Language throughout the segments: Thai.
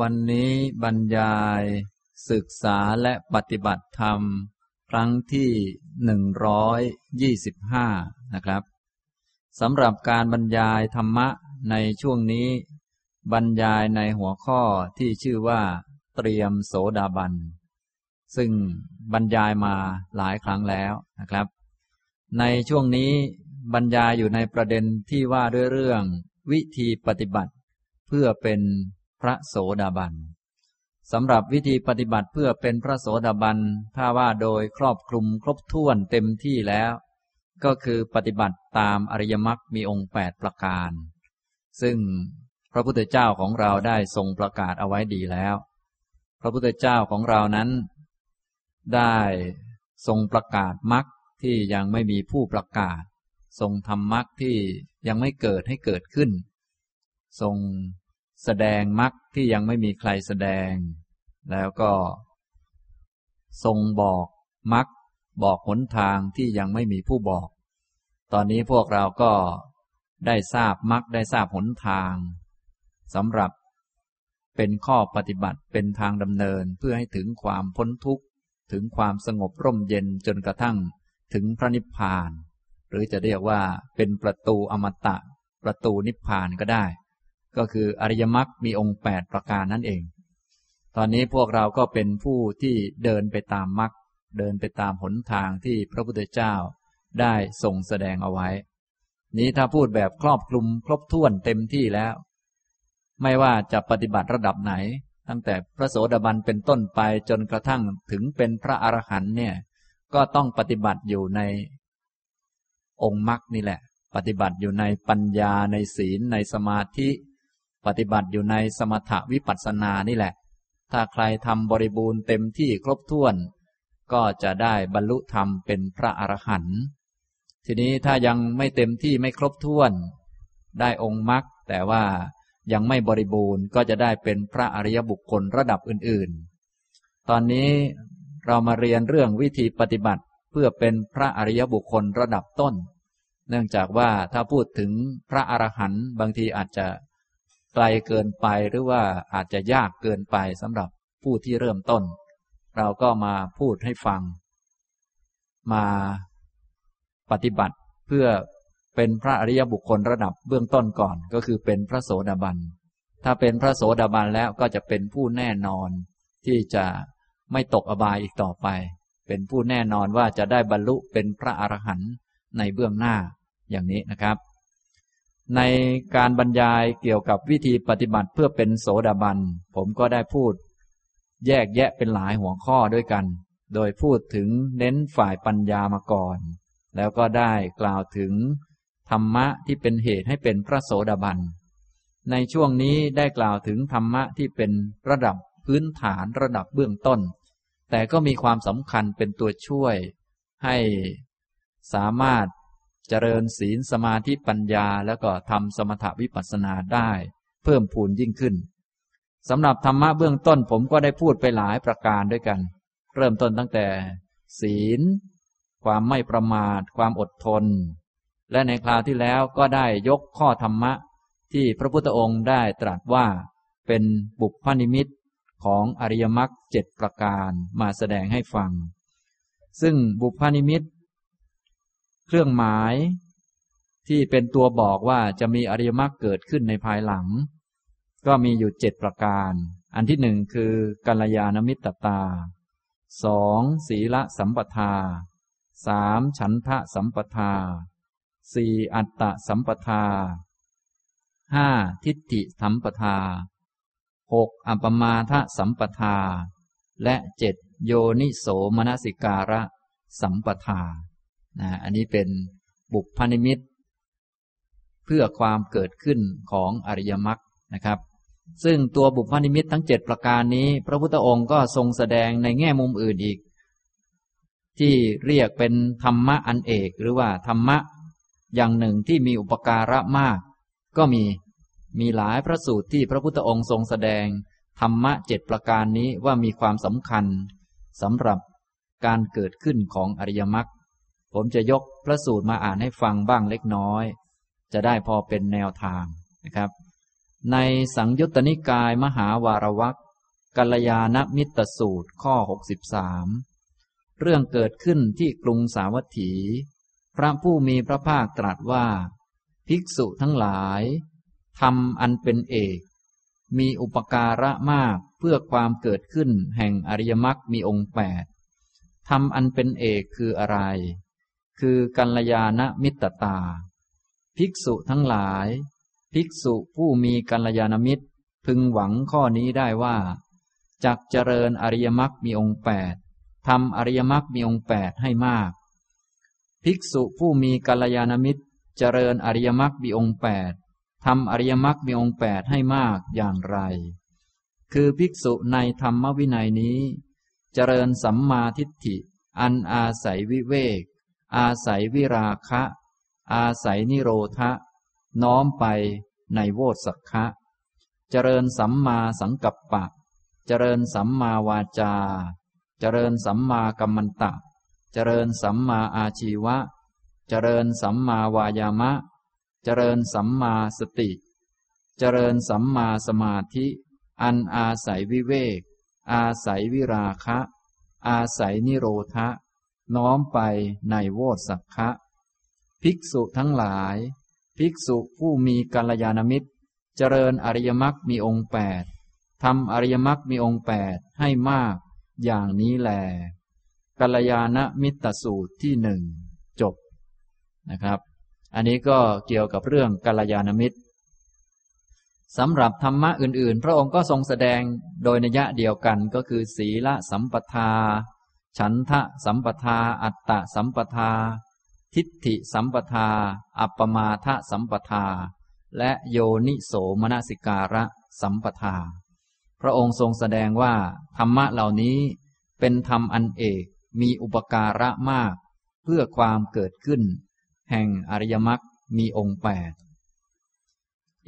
วันนี้บรรยายศึกษาและปฏิบัติธรรม ครั้งที่หนึ่งร้อยยี่สิบห้านะครับสำหรับการบรรยายธรรมะในช่วงนี้ บรรยายในหัวข้อที่ชื่อว่า เตรียมโสดาบัน ซึ่งบรรยายมาหลายครั้งแล้วนะครับ ในช่วงนี้บรรยายอยู่ในประเด็นที่ว่าด้วยเรื่อง วิธีปฏิบัติ เพื่อเป็น พระโสดาบันสำหรับวิธีปฏิบัติเพื่อเป็นพระโสดาบันถ้าว่าโดยครอบคลุมครบถ้วนเต็มที่แล้ว ก็คือปฏิบัติตามอริยมรรคมีองค์แปดประการ ซึ่งพระพุทธเจ้าของเราได้ทรงประกาศเอาไว้ดีแล้ว พระพุทธเจ้าของเรานั้น ได้ทรงประกาศมรรคที่ยังไม่มีผู้ประกาศ ทรงทำมรรคที่ยังไม่เกิดให้เกิดขึ้น ทรง แสดงมรรคที่ยังไม่มีใครแสดง แล้วก็ ทรงบอกมรรคบอกหนทางที่ยังไม่มีผู้บอก ตอนนี้พวกเราก็ได้ทราบมรรคได้ทราบหนทางสำหรับเป็นข้อปฏิบัติเป็นทางดำเนินเพื่อให้ถึงความพ้นทุกข์ ถึงความสงบร่มเย็นจนกระทั่งถึงพระนิพพาน หรือจะเรียกว่าเป็นประตูอมตะ ประตูนิพพานก็ได้ ก็คืออริยมรรคมีองค์แปดประการนั่นเอง ตอนนี้พวกเราก็เป็นผู้ที่เดินไปตามมรรคเดินไปตามหนทางที่พระพุทธเจ้าได้ทรงแสดงเอาไว้ นี้ถ้าพูดแบบครอบคลุมครบถ้วนเต็มที่แล้ว ไม่ว่าจะปฏิบัติระดับไหน ตั้งแต่พระโสดาบันเป็นต้นไปจนกระทั่งถึงเป็นพระอรหันต์เนี่ย ก็ต้องปฏิบัติอยู่ในองค์มรรคนี่แหละ ปฏิบัติอยู่ในปัญญาในศีลในสมาธิ ปฏิบัติอยู่ในสมถะวิปัสสนานี่แหละ ถ้าใครทำบริบูรณ์เต็มที่ครบถ้วน ก็จะได้บรรลุธรรมเป็นพระอรหันต์ทีนี้ถ้ายังไม่เต็มที่ไม่ครบถ้วน ได้องค์มรรคแต่ว่ายังไม่บริบูรณ์ก็จะได้เป็นพระอริยบุคคลระดับอื่นๆ ตอนนี้เรามาเรียนเรื่องวิธีปฏิบัติเพื่อเป็นพระอริยบุคคลระดับต้น เนื่องจากว่าถ้าพูดถึงพระอรหันต์บางทีอาจจะ ไกลเกินไปหรือว่าอาจจะยากเกินไปสำหรับผู้ที่เริ่มต้น เราก็มาพูดให้ฟัง มาปฏิบัติเพื่อเป็นพระอริยบุคคลระดับเบื้องต้นก่อนก็คือเป็นพระโสดาบัน ถ้าเป็นพระโสดาบันแล้วก็จะเป็นผู้แน่นอน ที่จะไม่ตกอบายอีกต่อไป เป็นผู้แน่นอนว่าจะได้บรรลุเป็นพระอรหันต์ในเบื้องหน้าอย่างนี้นะครับ ในการบรรยายเกี่ยวกับวิธีปฏิบัติเพื่อเป็นโสดาบัน ผมก็ได้พูด แยกแยะเป็นหลายหัวข้อด้วยกัน โดยพูดถึงเน้นฝ่ายปัญญามาก่อน แล้วก็ได้กล่าวถึง ธรรมะที่เป็นเหตุให้เป็นพระโสดาบัน ในช่วงนี้ได้กล่าวถึงธรรมะที่เป็นระดับพื้นฐานระดับเบื้องต้น แต่ก็มีความสำคัญเป็นตัวช่วย ให้สามารถ เจริญศีลสมาธิปัญญาแล้วก็ทำสมถวิปัสสนาได้ เพิ่มพูนยิ่งขึ้นสำหรับธรรมะเบื้องต้นผมก็ได้พูดไปหลายประการด้วยกัน เริ่มต้นตั้งแต่ ศีล ความไม่ประมาท ความอดทน และในคราวที่แล้วก็ได้ยกข้อธรรมะ ที่พระพุทธองค์ได้ตรัสว่าเป็นบุพนิมิตของอริยมรรคเจ็ดประการมาแสดงให้ฟัง ซึ่งบุพนิมิต เครื่องหมาย ที่เป็นตัวบอกว่าจะมีอริยมรรคเกิดขึ้นในภายหลัง ก็มีอยู่เจ็ดประการ อันที่หนึ่งคือกัลยาณมิตรตาสองศีละสัมปทาสามฉันทะสัมปทาสี่อัตตะสัมปทาห้าทิฏฐิสัมปทาหกอัปมาทะสัมปทา และเจ็ดโยนิโสมนสิการะสัมปทา นะอันนี้เป็นบุพนิมิต เพื่อความเกิดขึ้นของอริยมรรคนะครับ ซึ่งตัวบุพนิมิตทั้งเจ็ดประการนี้ พระพุทธองค์ก็ทรงแสดงในแง่มุมอื่นอีก ที่เรียกเป็นธรรมะอันเอก หรือว่าธรรมะ อย่างหนึ่งที่มีอุปการะมาก ก็มีมีหลายพระสูตรที่พระพุทธองค์ทรงแสดง ธรรมะเจ็ดประการนี้ว่ามีความสำคัญสำหรับการเกิดขึ้นของอริยมรรค ผมจะยกพระสูตรมาอ่านให้ฟังบ้างเล็กน้อย จะได้พอเป็นแนวทางนะครับ ในสังยุตตนิกายมหาวารวักกัลยาณมิตรสูตรข้อ 63 เรื่องเกิดขึ้นที่กรุงสาวัตถี พระผู้มีพระภาคตรัสว่า ภิกษุทั้งหลายทำอันเป็นเอก มีอุปการะมากเพื่อความเกิดขึ้นแห่งอริยมรรคมีองค์แปดทำอันเป็นเอกคืออะไร คือกัลยาณมิตรตา ภิกษุทั้งหลาย ภิกษุผู้มีกัลยาณมิตร พึงหวังข้อนี้ได้ว่าจักเจริญอริยมรรคมีองค์แปดทำอริยมรรคมีองค์แปดให้มาก ภิกษุผู้มีกัลยาณมิตร เจริญอริยมรรคมีองค์แปดทำอริยมรรคมีองค์แปดให้มากอย่างไร คือภิกษุในธรรมวินัยนี้ เจริญสัมมาทิฏฐิ อันอาศัยวิเวก อาศัยวิราคะ อาศัยนิโรธะ น้อมไปในโวสักคะ เจริญสัมมาสังกัปปะ เจริญสัมมาวาจา เจริญสัมมากัมมันตะ เจริญสัมมาอาชีวะ เจริญสัมมาวายามะ เจริญสัมมาสติ เจริญสัมมาสมาธิ อันอาศัยวิเวก อาศัยวิราคะ อาศัยนิโรธะ น้อมไปในโวสักคะภิกษุทั้งหลาย ภิกษุผู้มีกัลยาณมิตร เจริญอริยมรรคมีองค์แปดทำอริยมรรคมีองค์แปดให้มาก อย่างนี้แล กัลยาณมิตรสูตรที่หนึ่งจบนะครับ อันนี้ก็เกี่ยวกับเรื่องกัลยาณมิตรสำหรับธรรมะอื่น ๆ พระองค์ก็ทรงแสดงโดยนัยะเดียวกันก็คือ ศีลสัมปทา ฉันทะสัมปทา อัตตะสัมปทา ทิฏฐิสัมปทา อัปปมาทะสัมปทา และโยนิโสมนสิการะสัมปทา พระองค์ทรงแสดงว่า ธรรมะเหล่านี้เป็นธรรมอันเอกมีอุปการะมาก เพื่อความเกิดขึ้น แห่งอริยมรรคมีองค์แปด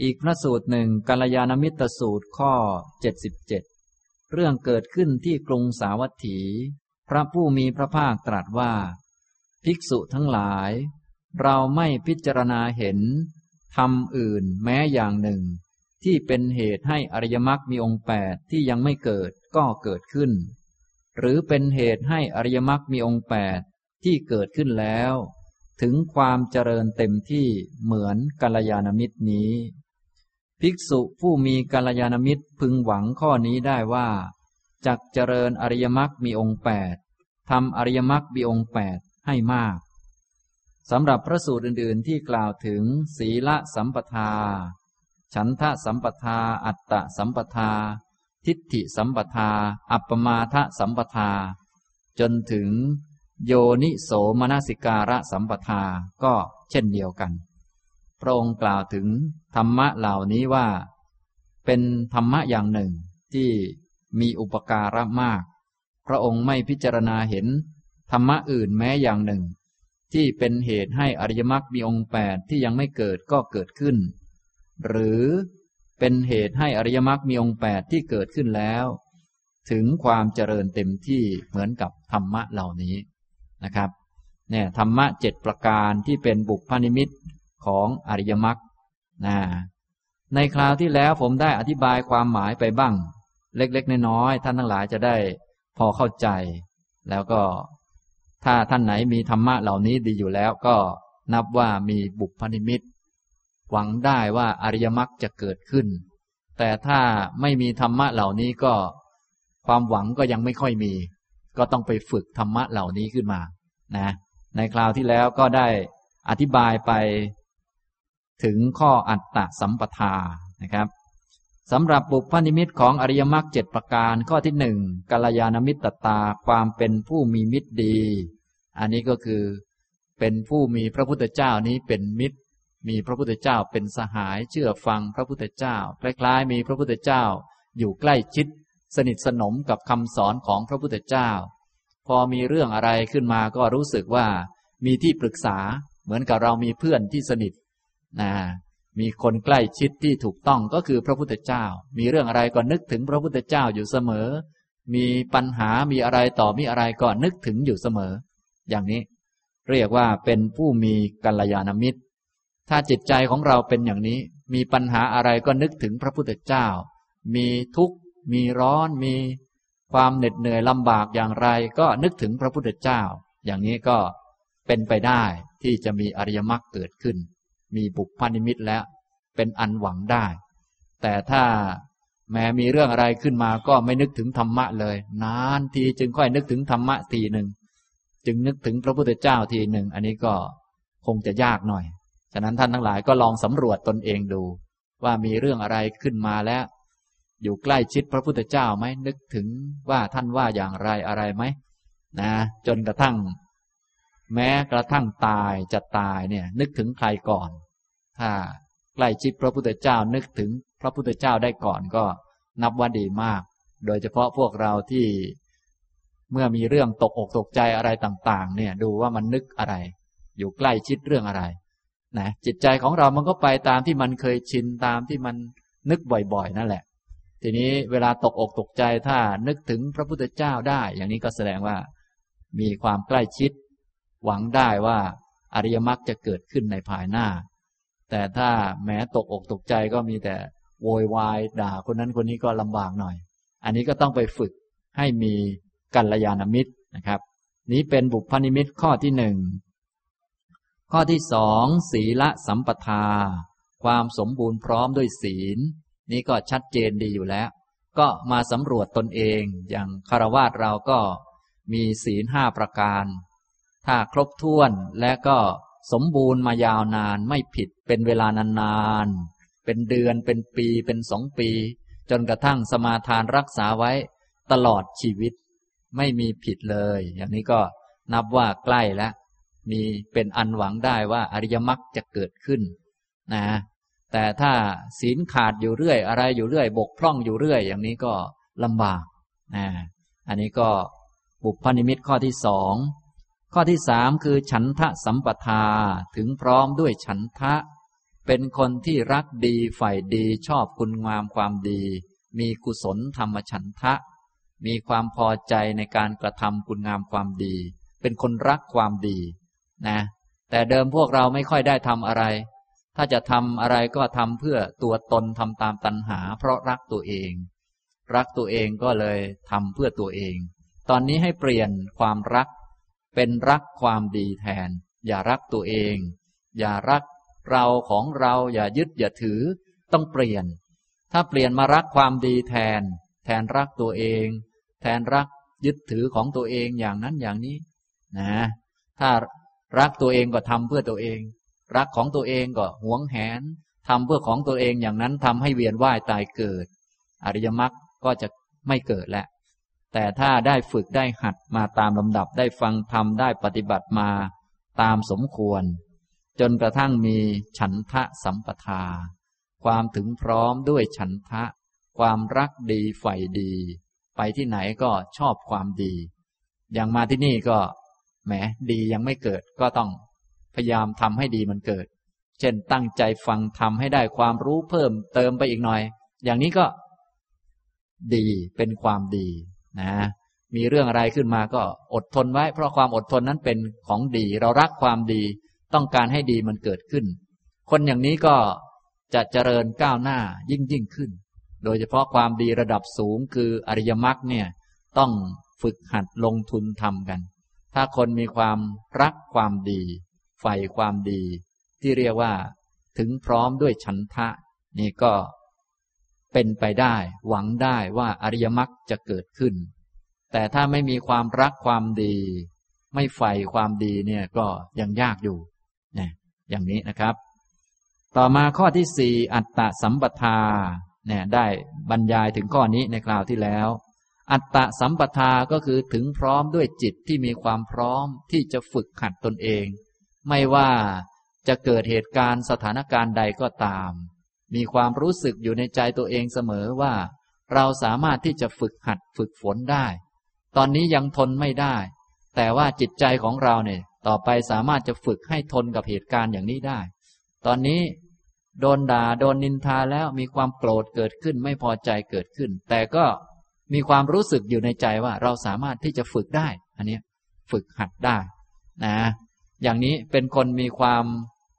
อีกพระสูตรหนึ่งกัลยาณมิตรสูตรข้อ 77 เรื่องเกิดขึ้นที่กรุงสาวัตถี พระผู้มีพระภาคตรัสว่า ภิกษุทั้งหลาย เราไม่พิจารณาเห็นธรรมอื่นแม้อย่างหนึ่ง ที่เป็นเหตุให้อริยมรรคมีองค์แปดที่ยังไม่เกิดก็เกิดขึ้น หรือเป็นเหตุให้อริยมรรคมีองค์แปดที่เกิดขึ้นแล้ว ถึงความเจริญเต็มที่เหมือนกัลยาณมิตรนี้ ภิกษุผู้มีกัลยาณมิตรพึงหวังข้อนี้ได้ว่า จักเจริญอริยมรรคมีองค์แปดทำอริยมรรคมีองค์แปดให้มากสำหรับพระสูตรอื่น ๆ ที่กล่าวถึง ศีลสัมปทา ฉันทะสัมปทา อัตตะสัมปทา ทิฏฐิสัมปทา อัปปมาทะสัมปทา จนถึง โยนิโสมนสิการะสัมปทาก็เช่นเดียวกัน พระองค์กล่าวถึงธรรมะเหล่านี้ว่า เป็นธรรมะอย่างหนึ่งที่ มีอุปการะมาก พระองค์ไม่พิจารณาเห็น ธรรมะอื่นแม้อย่างหนึ่ง ที่เป็นเหตุให้อริยมรรคมีองค์แปดที่ยังไม่เกิดก็เกิดขึ้น หรือเป็นเหตุให้อริยมรรคมีองค์แปดที่เกิดขึ้นแล้ว ถึงความเจริญเต็มที่เหมือนกับธรรมะเหล่านี้นะครับเนี่ยธรรมะเจ็ดประการที่เป็นบุพนิมิตของอริยมรรคนะในคราวที่แล้วผมได้อธิบายความหมายไปบ้าง เล็ก ๆ น้อยๆท่านทั้งหลายจะได้พอเข้าใจ แล้วก็ถ้าท่านไหนมีธรรมะเหล่านี้ดีอยู่แล้วก็นับว่ามีบุพนิมิต หวังได้ว่าอริยมรรคจะเกิดขึ้น แต่ถ้าไม่มีธรรมะเหล่านี้ก็ ความหวังก็ยังไม่ค่อยมี ก็ต้องไปฝึกธรรมะเหล่านี้ขึ้นมา นะ ในคราวที่แล้วก็ได้อธิบายไป ถึงข้ออัตตะสัมปทานะครับ สำหรับบุพนิมิตของอริยมรรคเจ็ดประการข้อที่หนึ่งกัลยาณมิตตตาความเป็นผู้มีมิตรดี อันนี้ก็คือ เป็นผู้มีพระพุทธเจ้านี้เป็นมิตร มีพระพุทธเจ้าเป็นสหายเชื่อฟังพระพุทธเจ้าคล้ายๆ มีพระพุทธเจ้า อยู่ใกล้ชิด สนิทสนมกับคำสอนของพระพุทธเจ้า พอมีเรื่องอะไรขึ้นมาก็รู้สึกว่า มีที่ปรึกษาเหมือนกับเรามีเพื่อนที่สนิทนะ มีคนใกล้ชิดที่ถูกต้องก็คือพระพุทธเจ้า มีเรื่องอะไรก็นึกถึงพระพุทธเจ้าอยู่เสมอ มีปัญหามีอะไรต่อมีอะไรก็นึกถึงอยู่เสมอ อย่างนี้ เรียกว่าเป็นผู้มีกัลยาณมิตร ถ้าจิตใจของเราเป็นอย่างนี้ มีปัญหาอะไรก็นึกถึงพระพุทธเจ้า มีทุกข์ มีร้อน มีความเหน็ดเหนื่อยลำบากอย่างไร ก็นึกถึงพระพุทธเจ้า อย่างนี้ก็เป็นไปได้ที่จะมีอริยมรรคเกิดขึ้น มีบุพนิมิตแล้ว เป็นอันหวังได้ แต่ถ้าแม้มีเรื่องอะไรขึ้นมาก็ไม่นึกถึงธรรมะเลย นานทีจึงค่อยนึกถึงธรรมะทีหนึ่งจึงนึกถึงพระพุทธเจ้าทีหนึ่งอันนี้ก็คงจะยากหน่อย ฉะนั้นท่านทั้งหลายก็ลองสำรวจตนเองดู ว่ามีเรื่องอะไรขึ้นมาแล้ว อยู่ใกล้ชิดพระพุทธเจ้าไหมนึกถึงว่าท่านว่าอย่างไรอะไรไหมนะ จนกระทั่ง แม้กระทั่งตายจะตายเนี่ย นึกถึงใครก่อน ถ้าใกล้ชิดพระพุทธเจ้านึกถึงพระพุทธเจ้าได้ก่อนก็นับว่าดีมาก โดยเฉพาะพวกเราที่เมื่อมีเรื่องตกอกตกใจอะไรต่าง ๆ เนี่ยดูว่ามันนึกอะไร อยู่ใกล้ชิดเรื่องอะไรนะจิตใจของเรามันก็ไปตามที่มันเคยชินตามที่มันนึกบ่อย ๆ นั่นแหละ ทีนี้เวลาตกอกตกใจถ้านึกถึงพระพุทธเจ้าได้ อย่างนี้ก็แสดงว่า มีความใกล้ชิด หวังได้ว่าอริยมรรคจะเกิดขึ้นในภายหน้า แต่ถ้าแม้ตกอกตกใจก็มีแต่โวยวายด่าคนนั้นคนนี้ก็ลำบากหน่อย อันนี้ก็ต้องไปฝึกให้มีกัลยาณมิตรนะครับ นี้เป็นบุพนิมิตข้อที่หนึ่งข้อที่สองศีละสัมปทา ความสมบูรณ์พร้อมด้วยศีล นี้ก็ชัดเจนดีอยู่แล้ว ก็มาสำรวจตนเองอย่างคารวาสเราก็มีศีลห้าประการ ถ้าครบถ้วนและก็ สมบูรณ์มายาวนานไม่ผิดเป็นเวลานานๆเป็นเดือนเป็นปีเป็นสองปี จนกระทั่งสมาทานรักษาไว้ตลอดชีวิต ไม่มีผิดเลย อย่างนี้ก็นับว่าใกล้แล้ว มีเป็นอันหวังได้ว่าอริยมรรคจะเกิดขึ้นนะแต่ถ้าศีลขาดอยู่เรื่อย อะไรอยู่เรื่อย บกพร่องอยู่เรื่อย อย่างนี้ก็ลำบากนะอันนี้ก็บุพนิมิตข้อที่สอง ข้อที่สามคือฉันทะสัมปทาถึงพร้อมด้วยฉันทะ เป็นคนที่รักดีฝ่ายดีชอบคุณงามความดี มีกุศลธรรมฉันทะ มีความพอใจในการกระทำคุณงามความดี เป็นคนรักความดีนะ แต่เดิมพวกเราไม่ค่อยได้ทำอะไร ถ้าจะทำอะไรก็ทำเพื่อตัวตนทำตามตัณหา เพราะรักตัวเอง รักตัวเองก็เลยทำเพื่อตัวเอง ตอนนี้ให้เปลี่ยนความรัก เป็นรักความดีแทน อย่ารักตัวเอง อย่ารักเราของเราอย่ายึดอย่าถือ ต้องเปลี่ยน ถ้าเปลี่ยนมารักความดีแทน แทนรักตัวเอง แทนรักยึดถือของตัวเองอย่างนั้นอย่างนี้ นะ ถ้ารักตัวเองก็ทำเพื่อตัวเอง รักของตัวเองก็หวงแหนทำเพื่อของตัวเองอย่างนั้นทำให้เวียนว่ายตายเกิด อริยมรรคก็จะไม่เกิดและ แต่ถ้าได้ฝึกได้หัดมาตามลำดับได้ฟังทำได้ปฏิบัติมาตามสมควร จนกระทั่งมีฉันทะสัมปทา ความถึงพร้อมด้วยฉันทะ ความรักดีใฝ่ดี ไปที่ไหนก็ชอบความดี อย่างมาที่นี่ก็แหมดียังไม่เกิดก็ต้องพยายามทำให้ดีมันเกิด เช่นตั้งใจฟังทำให้ได้ความรู้เพิ่มเติมไปอีกหน่อย อย่างนี้ก็ดีเป็นความดี นะมีเรื่องอะไรขึ้นมาก็อดทนไว้ เพราะความอดทนนั้นเป็นของดี เรารักความดีต้องการให้ดีมันเกิดขึ้น คนอย่างนี้ก็จะเจริญก้าวหน้ายิ่งยิ่งขึ้น โดยเฉพาะความดีระดับสูงคืออริยมรรคเนี่ยต้องฝึกหัดลงทุนทำกัน ถ้าคนมีความรักความดีใฝ่ความดี ที่เรียกว่าถึงพร้อมด้วยฉันทะ นี่ก็ เป็นไปได้ หวังได้ว่าอริยมรรคจะเกิดขึ้น แต่ถ้าไม่มีความรักความดี ไม่ใฝ่ความดีเนี่ยก็ยังยากอยู่เนี่ยอย่างนี้นะครับ ต่อมาข้อที่สี่อัตตสัมปทาเนี่ยได้บรรยายถึงข้อนี้ในคราวที่แล้ว อัตตะสัมปทาก็คือถึงพร้อมด้วยจิตที่มีความพร้อมที่จะฝึกขัดตนเอง ไม่ว่าจะเกิดเหตุการณ์สถานการณ์ใดก็ตาม มีความรู้สึกอยู่ในใจตัวเองเสมอว่า เราสามารถที่จะฝึกหัดฝึกฝนได้ ตอนนี้ยังทนไม่ได้ แต่ว่าจิตใจของเราเนี่ย ต่อไปสามารถจะฝึกให้ทนกับเหตุการณ์อย่างนี้ได้ ตอนนี้โดนด่าโดนนินทาแล้วมีความโกรธเกิดขึ้นไม่พอใจเกิดขึ้น แต่ก็มีความรู้สึกอยู่ในใจว่าเราสามารถที่จะฝึกได้ อันนี้ฝึกหัดได้นะ อย่างนี้เป็นคนมีความ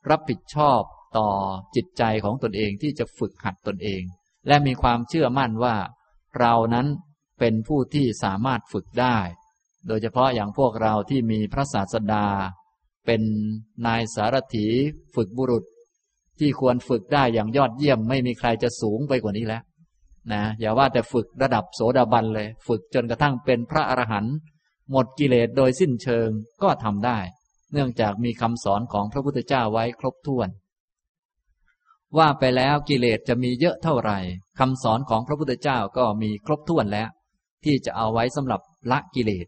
รับผิดชอบ ต่อจิตใจของตนเองที่จะฝึกหัดตนเอง และมีความเชื่อมั่นว่า เรานั้นเป็นผู้ที่สามารถฝึกได้ โดยเฉพาะอย่างพวกเราที่มีพระศาสดา เป็นนายสารถีฝึกบุรุษ ที่ควรฝึกได้อย่างยอดเยี่ยม ไม่มีใครจะสูงไปกว่านี้แล้วนะอย่าว่าแต่ฝึกระดับโสดาบันเลย ฝึกจนกระทั่งเป็นพระอรหันต์หมดกิเลสโดยสิ้นเชิงก็ทำได้ เนื่องจากมีคำสอนของพระพุทธเจ้าไว้ครบถ้วน ว่าไปแล้วกิเลสจะมีเยอะเท่าไหร่คำสอนของพระพุทธเจ้าก็มีครบถ้วนแล้ว ที่จะเอาไว้สำหรับละกิเลส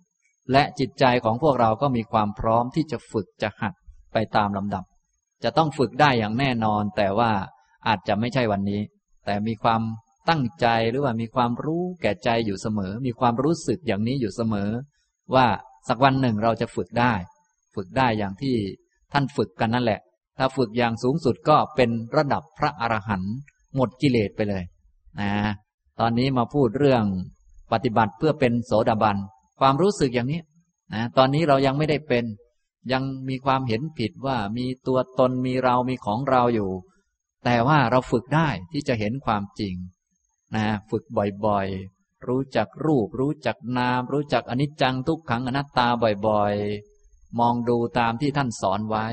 และจิตใจของพวกเราก็มีความพร้อมที่จะฝึกจะหัดไปตามลำดับ จะต้องฝึกได้อย่างแน่นอน แต่ว่าอาจจะไม่ใช่วันนี้ แต่มีความตั้งใจหรือว่ามีความรู้แก่ใจอยู่เสมอ มีความรู้สึกอย่างนี้อยู่เสมอ ว่าสักวันหนึ่งเราจะฝึกได้ ฝึกได้อย่างที่ท่านฝึกกันนั่นแหละ ถ้าฝึกอย่างสูงสุดก็เป็นระดับพระอรหันต์หมดกิเลสไปเลยนะตอนนี้มาพูดเรื่องปฏิบัติเพื่อเป็นโสดาบัน ความรู้สึกอย่างนี้นะตอนนี้เรายังไม่ได้เป็น ยังมีความเห็นผิดว่ามีตัวตนมีเรามีของเราอยู่ แต่ว่าเราฝึกได้ที่จะเห็นความจริงนะฝึกบ่อยๆ รู้จักรูป รู้จักนาม รู้จักอนิจจังทุกขังอนัตตาบ่อยๆ มองดูตามที่ท่านสอนไว้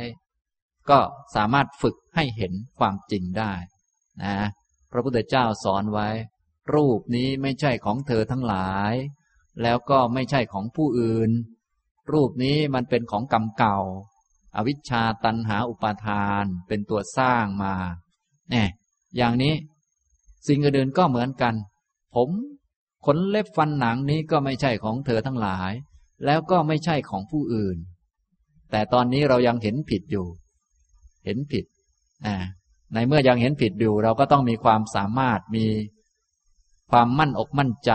ก็สามารถฝึกให้เห็นความจริงได้นะพระพุทธเจ้าสอนไว้ รูปนี้ไม่ใช่ของเธอทั้งหลาย แล้วก็ไม่ใช่ของผู้อื่น รูปนี้มันเป็นของกรรมเก่า อวิชชาตันหาอุปาทานเป็นตัวสร้างมาเนี่ยอย่างนี้สิ่งอื่นก็เหมือนกัน ผมขนเล็บฟันหนังนี้ก็ไม่ใช่ของเธอทั้งหลาย แล้วก็ไม่ใช่ของผู้อื่น แต่ตอนนี้เรายังเห็นผิดอยู่ เห็นผิดอ่าในเมื่อยังเห็นผิดอยู่ เราก็ต้องมีความสามารถมีความมั่นอกมั่นใจ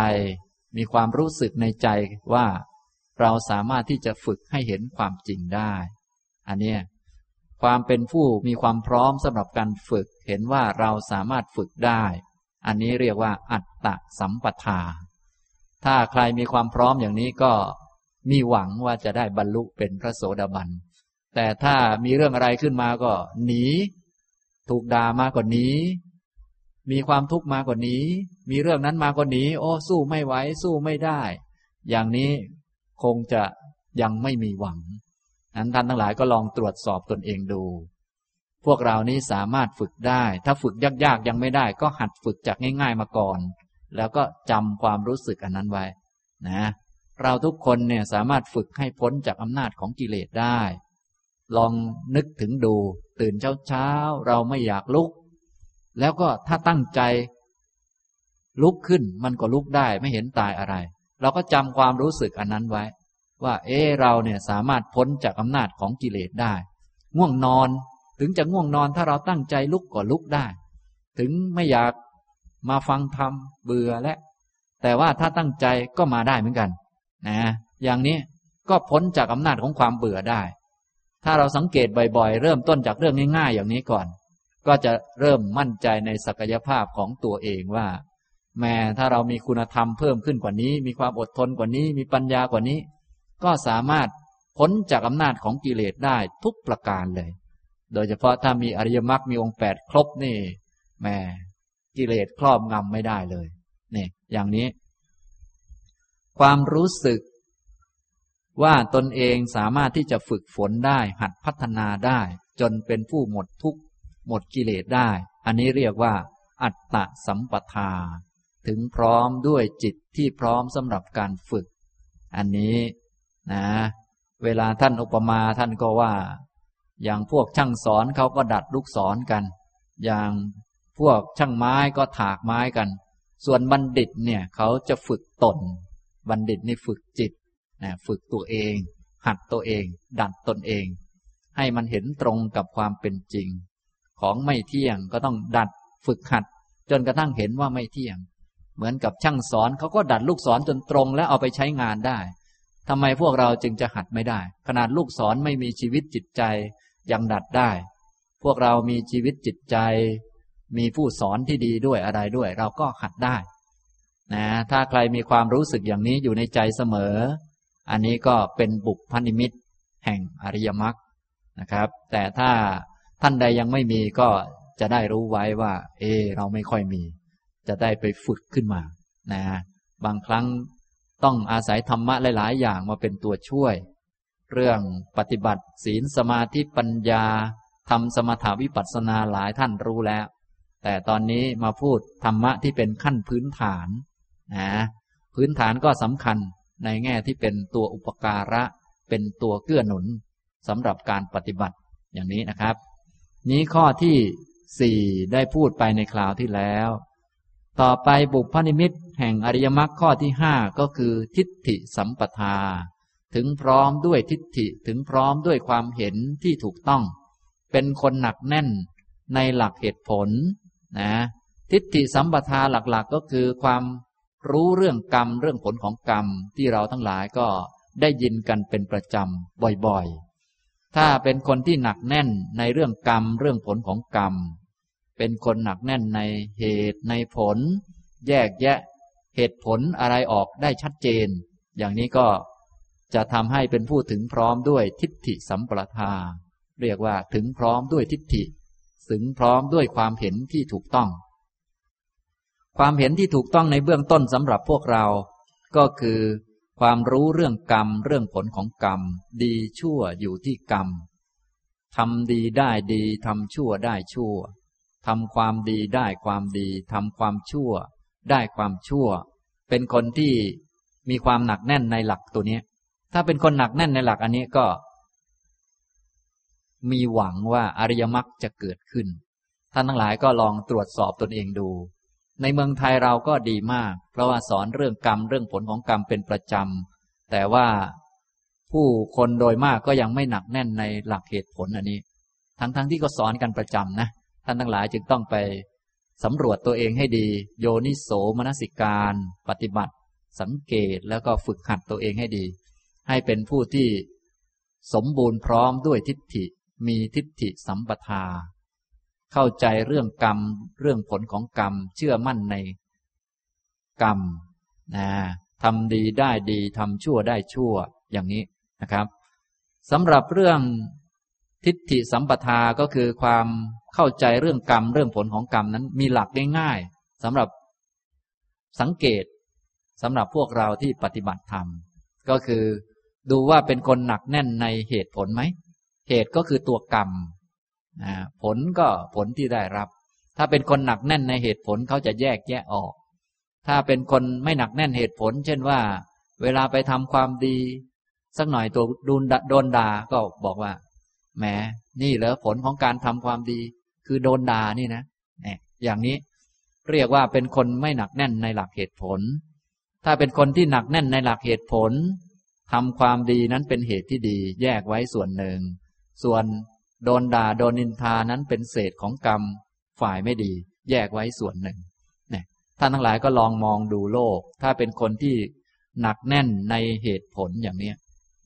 มีความรู้สึกในใจว่าเราสามารถที่จะฝึกให้เห็นความจริงได้ อันนี้ความเป็นผู้มีความพร้อมสำหรับการฝึก เห็นว่าเราสามารถฝึกได้ อันนี้เรียกว่า อัตตะสัมปทา ถ้าใครมีความพร้อมอย่างนี้ก็มีหวังว่าจะได้บรรลุเป็นพระโสดาบัน แต่ถ้ามีเรื่องอะไรขึ้นมาก็หนี ถูกด่ามาก็หนีมีความทุกข์มาก็หนีมีเรื่องนั้นมาก็หนีโอ้สู้ไม่ไหวสู้ไม่ได้ อย่างนี้คงจะยังไม่มีหวังนั้นท่านทั้งหลายก็ลองตรวจสอบตนเองดู พวกเรานี้สามารถฝึกได้ ถ้าฝึกยากๆยังไม่ได้ ก็หัดฝึกจากง่าย ๆมาก่อน แล้วก็จำความรู้สึกอันนั้นไว้ นะ เราทุกคนเนี่ยสามารถฝึกให้พ้นจากอำนาจของกิเลสได้ ลองนึกถึงดู ตื่นเช้าๆเราไม่อยากลุก แล้วก็ถ้าตั้งใจ ลุกขึ้นมันก็ลุกได้ไม่เห็นตายอะไร เราก็จำความรู้สึกอันนั้นไว้ ว่า เออเราเนี่ยสามารถพ้นจากอำนาจของกิเลสได้ ง่วงนอนถึงจะง่วงนอนถ้าเราตั้งใจลุกก็ลุกได้ ถึงไม่อยากมาฟังธรรมเบื่อและ แต่ว่าถ้าตั้งใจก็มาได้เหมือนกัน นะ อย่างนี้ก็พ้นจากอำนาจของความเบื่อได้ ถ้าเราสังเกตบ่อยๆ เริ่มต้นจากเรื่องง่ายๆ อย่างนี้ก่อน ก็จะเริ่มมั่นใจในศักยภาพของตัวเองว่า แม้ถ้าเรามีคุณธรรมเพิ่มขึ้นกว่านี้ มีความอดทนกว่านี้ มีปัญญากว่านี้ ก็สามารถพ้นจากอำนาจของกิเลสได้ทุกประการเลย โดยเฉพาะถ้ามีอริยมรรคมีองค์แปดครบนี่แม่กิเลสครอบงำไม่ได้เลยนี่อย่างนี้ ความรู้สึก ว่าตนเองสามารถที่จะฝึกฝนได้ หัดพัฒนาได้ จนเป็นผู้หมดทุกข์หมดกิเลสได้ อันนี้เรียกว่า อัตตะสัมปทา ถึงพร้อมด้วยจิตที่พร้อมสำหรับการฝึก อันนี้นะ เวลาท่านอุปมาท่านก็ว่า อย่างพวกช่างสอนเขาก็ดัดลูกศรกัน อย่างพวกช่างไม้ก็ถากไม้กัน ส่วนบัณฑิตเนี่ยเขาจะฝึกตน บัณฑิตนี่ฝึกจิต นะฝึกตัวเอง หัดตัวเอง ดัดตนเอง ให้มันเห็นตรงกับความเป็นจริง ของไม่เที่ยงก็ต้องดัดฝึกหัด จนกระทั่งเห็นว่าไม่เที่ยง เหมือนกับช่างสอนเขาก็ดัดลูกศรจนตรง แล้วเอาไปใช้งานได้ทำไมพวกเราจึงจะหัดไม่ได้ ขนาดลูกศรไม่มีชีวิตจิตใจยังดัดได้ พวกเรามีชีวิตจิตใจ มีผู้สอนที่ดีด้วยอะไรด้วย เราก็หัดได้นะถ้าใครมีความรู้สึกอย่างนี้อยู่ในใจเสมอ อันนี้ก็เป็นบุพพนิมิตแห่งอริยมรรคนะครับ แต่ถ้าท่านใดยังไม่มีก็จะได้รู้ไว้ว่า เออเราไม่ค่อยมี จะได้ไปฝึกขึ้นมานะบางครั้งต้องอาศัยธรรมะหลาย ๆ อย่างมาเป็นตัวช่วย เรื่องปฏิบัติศีลสมาธิปัญญาทำสมถาวิปัสสนาหลายท่านรู้แล้ว แต่ตอนนี้มาพูดธรรมะที่เป็นขั้นพื้นฐานนะพื้นฐานก็สำคัญ ในแง่ที่เป็นตัวอุปการะ เป็นตัวเกื้อหนุนสำหรับการปฏิบัติอย่างนี้นะครับ นี้ข้อที่สี่ได้พูดไปในคราวที่แล้ว ต่อไปบุพนิมิตแห่งอริยมรรคข้อที่ห้าก็คือทิฏฐิสัมปทา ถึงพร้อมด้วยทิฏฐิถึงพร้อมด้วยความเห็นที่ถูกต้อง เป็นคนหนักแน่นในหลักเหตุผลนะทิฏฐิสัมปทาหลักๆก็คือความ รู้เรื่องกรรมเรื่องผลของกรรมที่เราทั้งหลายก็ได้ยินกันเป็นประจำบ่อยๆ ถ้าเป็นคนที่หนักแน่นในเรื่องกรรมเรื่องผลของกรรม เป็นคนหนักแน่นในเหตุในผล แยกแยะ เหตุผลอะไรออกได้ชัดเจน อย่างนี้ก็จะทำให้เป็นผู้ถึงพร้อมด้วยทิฏฐิสัมปทา เรียกว่าถึงพร้อมด้วยทิฏฐิ ถึงพร้อมด้วยความเห็นที่ถูกต้อง ความเห็นที่ถูกต้องในเบื้องต้นสำหรับพวกเรา ก็คือ ความรู้เรื่องกรรม เรื่องผลของกรรม ดีชั่วอยู่ที่กรรมทำดีได้ดีทำชั่วได้ชั่วทำความดีได้ความดีทำความชั่ว ได้ความชั่ว เป็นคนที่มีความหนักแน่นในหลักตัวนี้ ถ้าเป็นคนหนักแน่นในหลักอันนี้ก็ มีหวังว่าอริยมรรคจะเกิดขึ้น ท่านทั้งหลายก็ลองตรวจสอบตนเองดู ในเมืองไทยเราก็ดีมาก เพราะว่าสอนเรื่องกรรมเรื่องผลของกรรมเป็นประจำ แต่ว่าผู้คนโดยมากก็ยังไม่หนักแน่นในหลักเหตุผลอันนี้ ทั้งๆทที่ก็สอนกันประจำนะ ท่านทั้งหลายจึงต้องไปสำรวจตัวเองให้ดี โยนิโสมนสิการ ปฏิบัติ สังเกตแล้วก็ฝึกหัดตัวเองให้ดี ให้เป็นผู้ที่สมบูรณ์พร้อมด้วยทิฏฐิ มีทิฏฐิสัมปทา เข้าใจเรื่องกรรม เรื่องผลของกรรม เชื่อมั่นในกรรมนะทำดีได้ดีทำชั่วได้ชั่วอย่างนี้นะครับสำหรับเรื่องทิฏฐิสัมปทาก็คือความเข้าใจเรื่องกรรม เรื่องผลของกรรมนั้นมีหลักง่ายๆสำหรับสังเกตสำหรับพวกเราที่ปฏิบัติธรรม ก็คือดูว่าเป็นคนหนักแน่นในเหตุผลไหม เหตุก็คือตัวกรรม ผลก็ผลที่ได้รับ ถ้าเป็นคนหนักแน่นในเหตุผลเขาจะแยกแยะออก ถ้าเป็นคนไม่หนักแน่นเหตุผล เช่นว่า เวลาไปทำความดี สักหน่อยตัวดูนโดนด่าก็บอกว่าแหมนี่เหรอผลของการทำความดี คือโดนด่านี่นะเนี่ยอย่างนี้เรียกว่าเป็นคนไม่หนักแน่นในหลักเหตุผล ถ้าเป็นคนที่หนักแน่นในหลักเหตุผลทำความดีนั้นเป็นเหตุที่ดี แยกไว้ส่วนหนึ่ง ส่วน โดนด่าโดนนินทานั้นเป็นเศษของกรรมฝ่ายไม่ดี แยกไว้ส่วนหนึ่งเนี่ยท่านทั้งหลายก็ลองมองดูโลก ถ้าเป็นคนที่หนักแน่นในเหตุผลอย่างนี้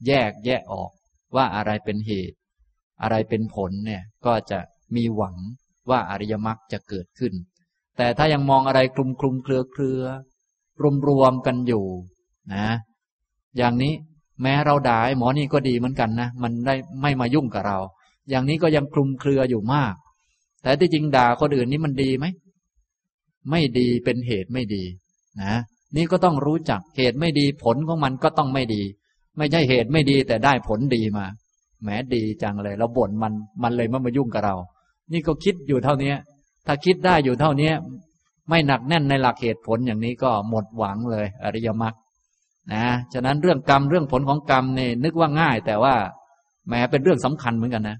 แยกแยะออกว่าอะไรเป็นเหตุ อะไรเป็นผลเนี่ยก็จะมีหวังว่าอริยมรรคจะเกิดขึ้น แต่ถ้ายังมองอะไรคลุมคลุมเครือเครือรวมรวมกันอยู่นะอย่างนี้แม้เราด่าหมอนี่ก็ดีเหมือนกันนะ มันได้ไม่มายุ่งกับเรา อย่างนี้ก็ยังคลุมเครืออยู่มาก แต่ที่จริงด่าคนอื่นนี่มันดีไหม ไม่ดีเป็นเหตุไม่ดีนะนี่ก็ต้องรู้จักเหตุไม่ดีผลของมันก็ต้องไม่ดี ไม่ใช่เหตุไม่ดีแต่ได้ผลดีมาแหมดีจังเลยเราบ่นมันมันเลยมามายุ่งกับเรา นี่ก็คิดอยู่เท่านี้ถ้าคิดได้อยู่เท่านี้ไม่หนักแน่นในหลักเหตุผลอย่างนี้ก็หมดหวังเลย อริยมรรคนะฉะนั้นเรื่องกรรมเรื่องผลของกรรมเนี่ยนึกว่าง่าย แต่ว่าแม้เป็นเรื่องสำคัญเหมือนกันนะ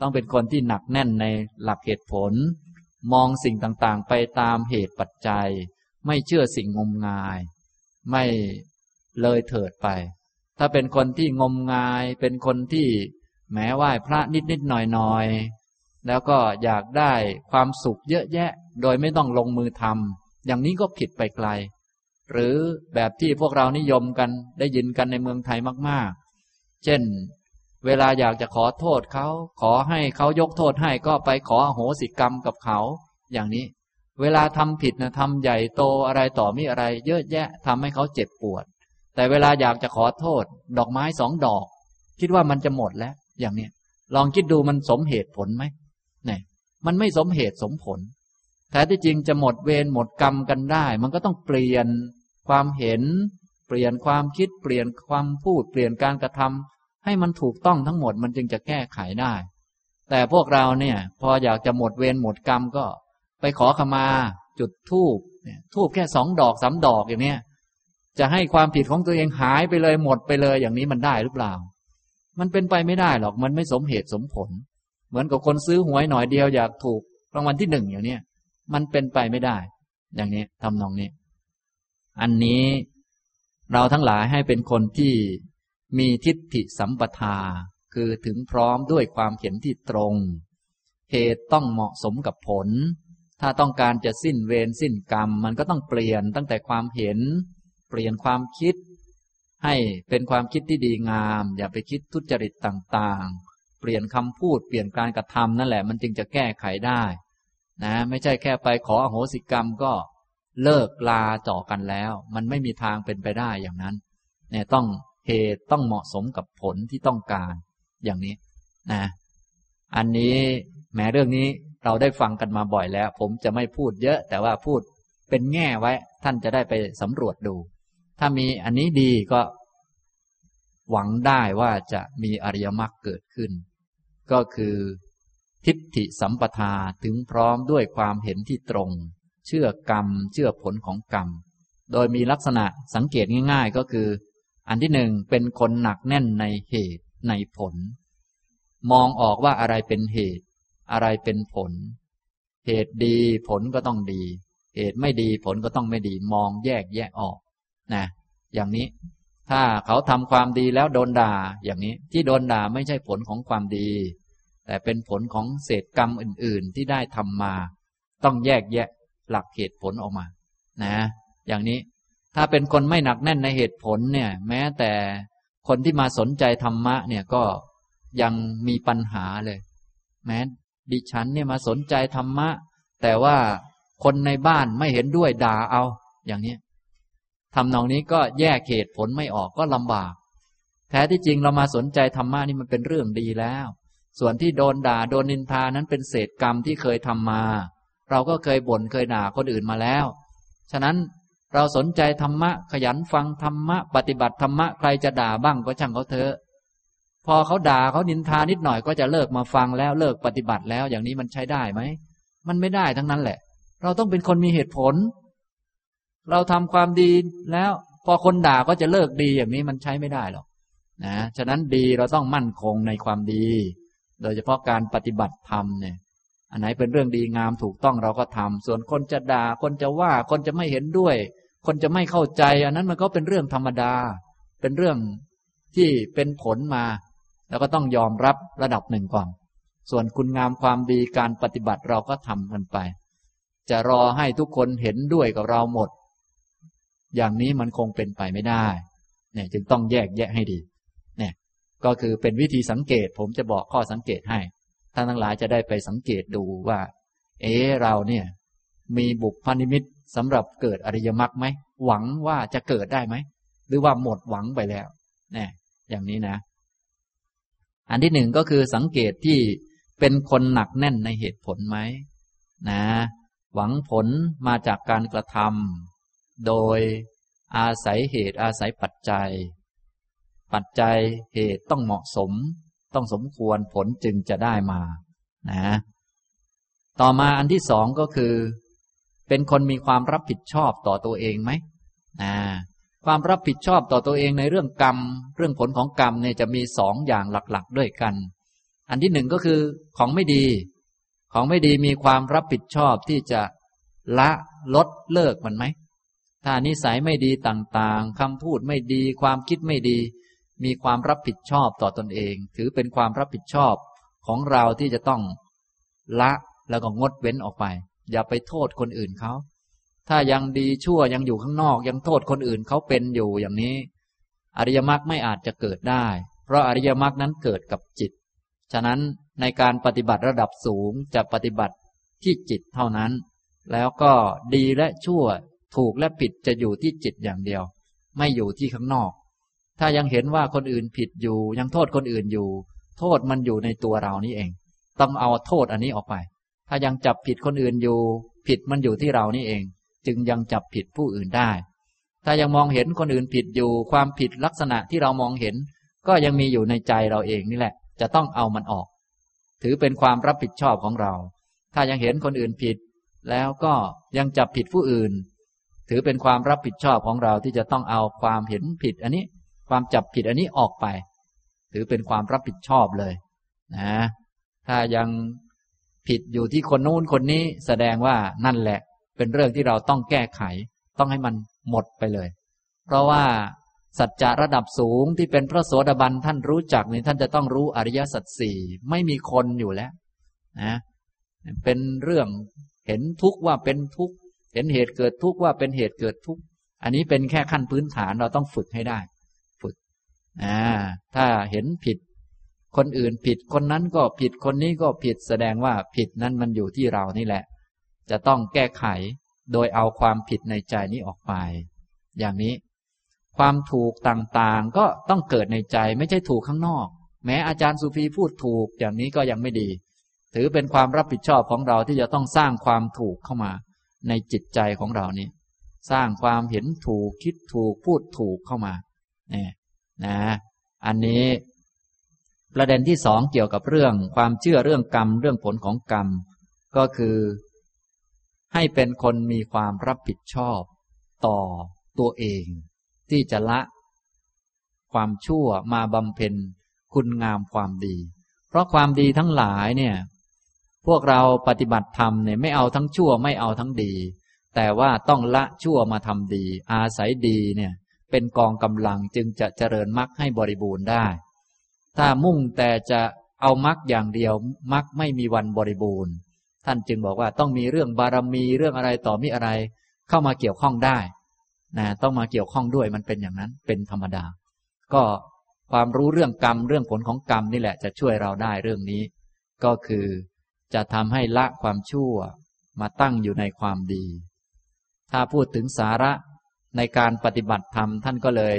ต้องเป็นคนที่หนักแน่นในหลักเหตุผล มองสิ่งต่างๆ ไปตามเหตุปัจจัย ไม่เชื่อสิ่งงมงาย ไม่เลยเถิดไป ถ้าเป็นคนที่งมงาย เป็นคนที่แม้ไหว้พระนิดๆหน่อยๆแล้วก็อยากได้ความสุขเยอะแยะ โดยไม่ต้องลงมือทำอย่างนี้ก็ผิดไปไกล หรือแบบที่พวกเรานิยมกันได้ยินกันในเมืองไทยมากๆ เช่น เวลาอยากจะขอโทษเขา ขอให้เขายกโทษให้ก็ไปขออโหสิกรรมกับเขา อย่างนี้ เวลาทำผิดนะทำใหญ่โตอะไรต่อมีอะไร เยอะแยะทำให้เขาเจ็บปวด แต่เวลาอยากจะขอโทษ ดอกไม้สองดอก คิดว่ามันจะหมดแล้ว อย่างนี้ลองคิดดูมันสมเหตุผลไหมเนี่ยมันไม่สมเหตุสมผลแท้ที่จริงจะหมดเวรหมดกรรมกันได้ มันก็ต้องเปลี่ยนความเห็น เปลี่ยนความคิดเปลี่ยนความพูด เปลี่ยนการกระทำ ให้มันถูกต้องทั้งหมดมันจึงจะแก้ไขได้ แต่พวกเราเนี่ย พออยากจะหมดเวรหมดกรรมก็ ไปขอขมา จุดทูบเนี่ยทูบแค่สองดอกสามดอกอย่างเนี้ยจะให้ความผิดของตัวเองหายไปเลยหมดไปเลยอย่างนี้มันได้หรือเปล่า มันเป็นไปไม่ได้หรอกมันไม่สมเหตุสมผล เหมือนกับคนซื้อหวยหน่อยเดียวอยากถูกรางวัลที่หนึ่งอย่างเนี้ยมันเป็นไปไม่ได้ อย่างนี้ทำนองนี้ อันนี้เราทั้งหลายให้เป็นคนที่ มีทิฏฐิสัมปทา คือถึงพร้อมด้วยความเขียนที่ตรง เหตุต้องเหมาะสมกับผล ถ้าต้องการจะสิ้นเวรสิ้นกรรม มันก็ต้องเปลี่ยนตั้งแต่ความเห็น เปลี่ยนความคิด ให้เป็นความคิดที่ดีงาม อย่าไปคิดทุจริตต่างๆ เปลี่ยนคำพูดเปลี่ยนการกระทำนั่นแหละ มันจึงจะแก้ไขได้ นะ ไม่ใช่แค่ไปขออโหสิกรรมก็เลิกลาจ่อกันแล้ว มันไม่มีทางเป็นไปได้อย่างนั้น เนี่ยต้อง เหตุต้องเหมาะสมกับผลที่ต้องการ อย่างนี้นะอันนี้แม้เรื่องนี้เราได้ฟังกันมาบ่อยแล้ว ผมจะไม่พูดเยอะ แต่ว่าพูดเป็นแง่ไว้ ท่านจะได้ไปสำรวจดู ถ้ามีอันนี้ดีก็ หวังได้ว่าจะมีอริยมรรคเกิดขึ้น ก็คือทิฏฐิสัมปทาถึงพร้อมด้วยความเห็นที่ตรง เชื่อกรรม เชื่อผลของกรรม โดยมีลักษณะสังเกตง่าย ๆ ก็คือ อันที่หนึ่งเป็นคนหนักแน่นในเหตุในผล มองออกว่าอะไรเป็นเหตุ อะไรเป็นผล เหตุดีผลก็ต้องดี เหตุไม่ดีผลก็ต้องไม่ดี มองแยกแยะออกนะอย่างนี้ ถ้าเขาทำความดีแล้วโดนด่าอย่างนี้ที่โดนด่าไม่ใช่ผลของความดี แต่เป็นผลของเศษกรรมอื่น ๆ ที่ได้ทำมา ต้องแยกแยะหลักเหตุผลออกมา นะ อย่างนี้ ถ้าเป็นคนไม่หนักแน่นในเหตุผลเนี่ย แม้แต่คนที่มาสนใจธรรมะเนี่ยก็ยังมีปัญหาเลย แม้ดิฉันเนี่ยมาสนใจธรรมะ แต่ว่าคนในบ้านไม่เห็นด้วยด่าเอา อย่างนี้ทำนองนี้ก็แยกเหตุผลไม่ออกก็ลำบาก แท้ที่จริงเรามาสนใจธรรมะนี่มันเป็นเรื่องดีแล้ว ส่วนที่โดนด่าโดนนินทานั้นเป็นเศษกรรมที่เคยทำมา เราก็เคยบ่นเคยด่าคนอื่นมาแล้ว ฉะนั้น เราสนใจธรรมะขยันฟังธรรมะปฏิบัติธรรมะใครจะด่าบ้างก็ช่างเขาเถอะ พอเขาด่าเขานินทานิดหน่อยก็จะเลิกมาฟังแล้วเลิกปฏิบัติแล้วอย่างนี้มันใช้ได้ไหม มันไม่ได้ทั้งนั้นแหละ เราต้องเป็นคนมีเหตุผล เราทำความดีแล้ว พอคนด่าก็จะเลิกดีอย่างนี้มันใช้ไม่ได้หรอกนะฉะนั้นดีเราต้องมั่นคงในความดี โดยเฉพาะการปฏิบัติธรรมเนี่ยอันไหนเป็นเรื่องดีงามถูกต้องเราก็ทำส่วนคนจะด่าคนจะว่าคนจะไม่เห็นด้วย คนจะไม่เข้าใจ อันนั้นมันก็เป็นเรื่องธรรมดา เป็นเรื่องที่เป็นผลมา แล้วก็ต้องยอมรับระดับหนึ่งก่อน ส่วนคุณงามความดีการปฏิบัติเราก็ทำกันไป จะรอให้ทุกคนเห็นด้วยกับเราหมด อย่างนี้มันคงเป็นไปไม่ได้ เนี่ยจึงต้องแยกแยะให้ดี เนี่ยก็คือเป็นวิธีสังเกต ผมจะบอกข้อสังเกตให้ท่านทั้งหลายจะได้ไปสังเกตดูว่า เออเราเนี่ย มีบุพนิมิต สำหรับเกิดอริยมรรคไหมหวังว่าจะเกิดได้ไหมหรือว่าหมดหวังไปแล้วเนี่ยอย่างนี้นะ อันที่หนึ่งก็คือสังเกตที่เป็นคนหนักแน่นในเหตุผลไหมนะ หวังผลมาจากการกระทำโดยอาศัยเหตุอาศัยปัจจัย ปัจจัยเหตุต้องเหมาะสม ต้องสมควรผลจึงจะได้มา นะ ต่อมาอันที่สองก็คือ เป็นคนมีความรับผิดชอบต่อตัวเองไหมนะความรับผิดชอบต่อตัวเองในเรื่องกรรม เรื่องผลของกรรมเนี่ยจะมีสองอย่างหลักๆ ด้วยกัน อันที่หนึ่งก็คือของไม่ดี ของไม่ดีมีความรับผิดชอบที่จะละลดเลิกมันไหม ถ้านิสัยไม่ดีต่างๆคำพูดไม่ดี ความคิดไม่ดี มีความรับผิดชอบต่อตอนเอง ถือเป็นความรับผิดชอบของเราที่จะต้องละแล้วก็งดเว้นออกไป อย่าไปโทษคนอื่นเขา ถ้ายังดีชั่วยังอยู่ข้างนอก ยังโทษคนอื่นเขาเป็นอยู่อย่างนี้ อริยมรรคไม่อาจจะเกิดได้ เพราะอริยมรรคนั้นเกิดกับจิต ฉะนั้นในการปฏิบัติระดับสูงจะปฏิบัติที่จิตเท่านั้น แล้วก็ดีและชั่วถูกและผิดจะอยู่ที่จิตอย่างเดียว ไม่อยู่ที่ข้างนอก ถ้ายังเห็นว่าคนอื่นผิดอยู่ ยังโทษคนอื่นอยู่ โทษมันอยู่ในตัวเรานี่เอง ต้องเอาโทษอันนี้ออกไป ถ้ายังจับผิดคนอื่นอยู่ ผิดมันอยู่ที่เรานี่เอง จึงยังจับผิดผู้อื่นได้ ถ้ายังมองเห็นคนอื่นผิดอยู่ ความผิดลักษณะที่เรามองเห็น ก็ยังมีอยู่ในใจเราเองนี่แหละ จะต้องเอามันออก ถือเป็นความรับผิดชอบของเรา ถ้ายังเห็นคนอื่นผิด แล้วก็ยังจับผิดผู้อื่น ถือเป็นความรับผิดชอบของเราที่จะต้องเอาความเห็นผิด อันนี้ ความจับผิดอันนี้ออกไป ถือเป็นความรับผิดชอบเลย นะ ถ้ายัง ผิดอยู่ที่คนนู้นคนนี้แสดงว่านั่นแหละ เป็นเรื่องที่เราต้องแก้ไข ต้องให้มันหมดไปเลย เพราะว่าสัจจะระดับสูงที่เป็นพระโสดาบันท่านรู้จักนี่ท่านจะต้องรู้อริยสัจสี่ไม่มีคนอยู่แล้วนะเป็นเรื่องเห็นทุกข์ว่าเป็นทุกข์เห็นเหตุเกิดทุกข์ว่าเป็นเหตุเกิดทุกข์อันนี้เป็นแค่ขั้นพื้นฐานเราต้องฝึกให้ได้ ฝึกอ่าถ้าเห็นผิด คนอื่นผิดคนนั้นก็ผิดคนนี้ก็ผิดแสดงว่าผิดนั้นมันอยู่ที่เรานี่แหละ จะต้องแก้ไขโดยเอาความผิดในใจนี้ออกไป อย่างนี้ ความถูกต่างๆก็ต้องเกิดในใจไม่ใช่ถูกข้างนอก แม้อาจารย์สุฟีพูดถูกอย่างนี้ก็ยังไม่ดี ถือเป็นความรับผิดชอบของเราที่จะต้องสร้างความถูกเข้ามา ในจิตใจของเรานี้สร้างความเห็นถูกคิดถูกพูดถูกเข้ามาเนี่ยนะ อันนี้ ประเด็นที่สองเกี่ยวกับเรื่องความเชื่อเรื่องกรรมเรื่องผลของกรรม ก็คือ ให้เป็นคนมีความรับผิดชอบ ต่อตัวเอง ที่จะละ ความชั่วมาบำเพ็ญคุณงามความดี เพราะความดีทั้งหลายเนี่ย พวกเราปฏิบัติธรรมเนี่ยไม่เอาทั้งชั่วไม่เอาทั้งดี แต่ว่าต้องละชั่วมาทำดี อาศัยดีเนี่ย เป็นกองกำลังจึงจะเจริญมรรคให้บริบูรณ์ได้ ถ้ามุ่งแต่จะเอามรรคอย่างเดียวมรรคไม่มีวันบริบูรณ์ ท่านจึงบอกว่าต้องมีเรื่องบารมีเรื่องอะไรต่อมีอะไร เข้ามาเกี่ยวข้องได้นะต้องมาเกี่ยวข้องด้วยมันเป็นอย่างนั้นเป็นธรรมดา ก็ความรู้เรื่องกรรมเรื่องผลของกรรมนี่แหละจะช่วยเราได้เรื่องนี้ ก็คือจะทำให้ละความชั่วมาตั้งอยู่ในความดี ถ้าพูดถึงสาระในการปฏิบัติธรรมท่านก็เลย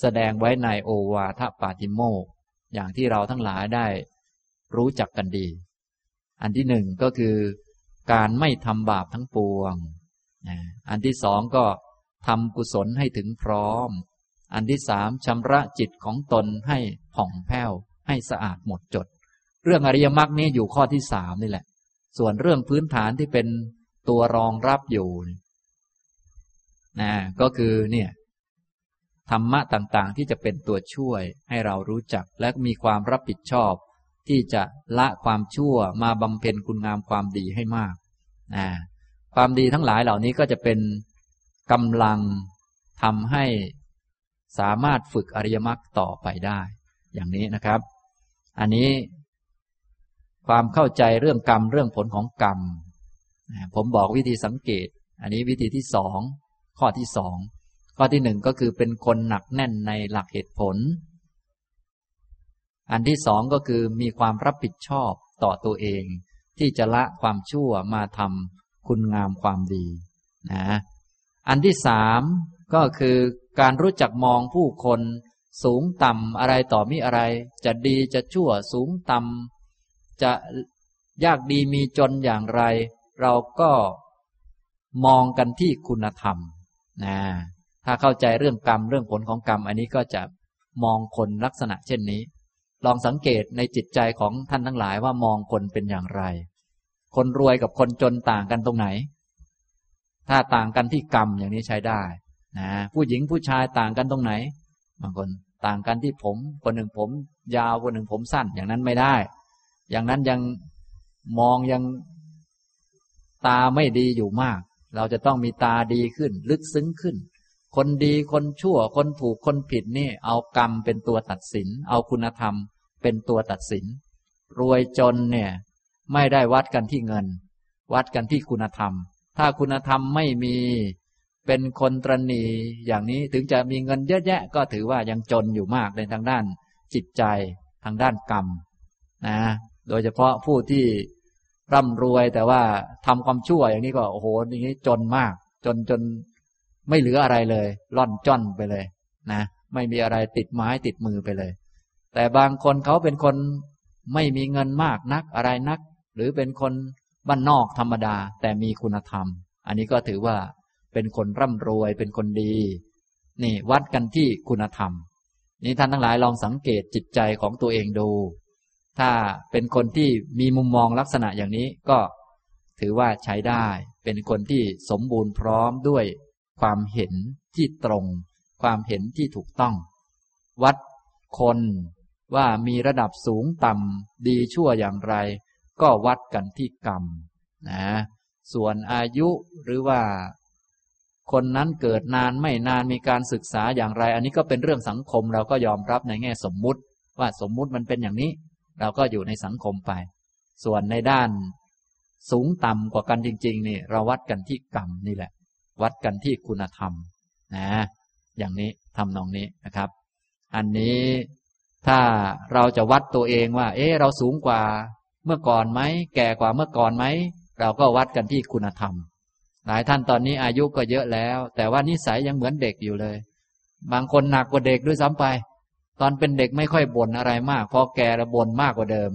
แสดงไว้ในโอวาทปาติโมก อย่างที่เราทั้งหลายได้รู้จักกันดี อันที่หนึ่งก็คือการไม่ทำบาปทั้งปวง อันที่สองก็ทำกุศลให้ถึงพร้อม อันที่สามชำระจิตของตนให้ผ่องแผ้ว ให้สะอาดหมดจด เรื่องอริยมรรคนี้อยู่ข้อที่สามนี่แหละ ส่วนเรื่องพื้นฐานที่เป็นตัวรองรับอยู่นะก็คือเนี่ย ธรรมะต่างๆ ที่จะเป็นตัวช่วยให้เรารู้จักและมีความรับผิดชอบ ที่จะละความชั่วมาบำเพ็ญคุณงามความดีให้มากนะความดีทั้งหลายเหล่านี้ก็จะเป็นกำลังทำให้สามารถฝึกอริยมรรคต่อไปได้ อย่างนี้นะครับ อันนี้ ความเข้าใจเรื่องกรรมเรื่องผลของกรรม ผมบอกวิธีสังเกต อันนี้วิธีที่สองข้อที่สอง ข้อที่หนึ่งก็คือเป็นคนหนักแน่นในหลักเหตุผล อันที่สองก็คือมีความรับผิดชอบต่อตัวเอง ที่จะละความชั่วมาทำคุณงามความดีนะอันที่สามก็คือการรู้จักมองผู้คนสูงต่ำอะไรต่อมิอะไร จะดีจะชั่วสูงต่ำจะยากดีมีจนอย่างไร เราก็มองกันที่คุณธรรมนะ ถ้าเข้าใจเรื่องกรรมเรื่องผลของกรรม อันนี้ก็จะมองคนลักษณะเช่นนี้ ลองสังเกตในจิตใจของท่านทั้งหลายว่ามองคนเป็นอย่างไร คนรวยกับคนจนต่างกันตรงไหน ถ้าต่างกันที่กรรมอย่างนี้ใช้ได้นะผู้หญิงผู้ชายต่างกันตรงไหน บางคนต่างกันที่ผม คนหนึ่งผม ยาวคนหนึ่งผมสั้น อย่างนั้นไม่ได้ อย่างนั้นยังมองยังตาไม่ดีอยู่มาก เราจะต้องมีตาดีขึ้น ลึกซึ้งขึ้น คนดีคนชั่วคนถูกคนผิดนี่ เอากรรมเป็นตัวตัดสิน เอาคุณธรรมเป็นตัวตัดสิน รวยจนเนี่ย ไม่ได้วัดกันที่เงิน วัดกันที่คุณธรรม ถ้าคุณธรรมไม่มีเป็นคนตรณีอย่างนี้ถึงจะมีเงินเยอะแยะ ก็ถือว่ายังจนอยู่มากในทางด้านจิตใจทางด้านกรรมนะโดยเฉพาะผู้ที่ร่ำรวยแต่ว่าทำความชั่วอย่างนี้ก็โอ้โหอย่างนี้จนมาก จนจน ไม่เหลืออะไรเลย ล่อนจ้อนไปเลยนะ ไม่มีอะไรติดไม้ติดมือไปเลย แต่บางคนเขาเป็นคนไม่มีเงินมากนักอะไรนัก หรือเป็นคนบ้านนอกธรรมดา แต่มีคุณธรรม อันนี้ก็ถือว่าเป็นคนร่ำรวยเป็นคนดี นี่วัดกันที่คุณธรรม นี่ท่านทั้งหลายลองสังเกตจิตใจของตัวเองดู ถ้าเป็นคนที่มีมุมมองลักษณะอย่างนี้ก็ถือว่าใช้ได้ เป็นคนที่สมบูรณ์พร้อมด้วย ความเห็นที่ตรง ความเห็นที่ถูกต้อง วัดคนว่ามีระดับสูงต่ำดีชั่วอย่างไร ก็วัดกันที่กรรมนะส่วนอายุหรือว่า คนนั้นเกิดนานไม่นานมีการศึกษาอย่างไร อันนี้ก็เป็นเรื่องสังคมเราก็ยอมรับในแง่สมมุติ ว่าสมมุติมันเป็นอย่างนี้ เราก็อยู่ในสังคมไป ส่วนในด้านสูงต่ำกว่ากันจริง ๆ นี่เราวัดกันที่กรรมนี่แหละ วัดกันที่คุณธรรมนะ อย่างนี้ทำนองนี้นะครับ อันนี้ถ้าเราจะวัดตัวเองว่า เอ๊ะเราสูงกว่าเมื่อก่อนไหมแก่กว่าเมื่อก่อนไหมเราก็วัดกันที่คุณธรรม หลายท่านตอนนี้อายุก็เยอะแล้ว แต่ว่านิสัยยังเหมือนเด็กอยู่เลย บางคนหนักกว่าเด็กด้วยซ้ำไป ตอนเป็นเด็กไม่ค่อยบ่นอะไรมากพอแก่แล้วบ่นมากกว่าเดิม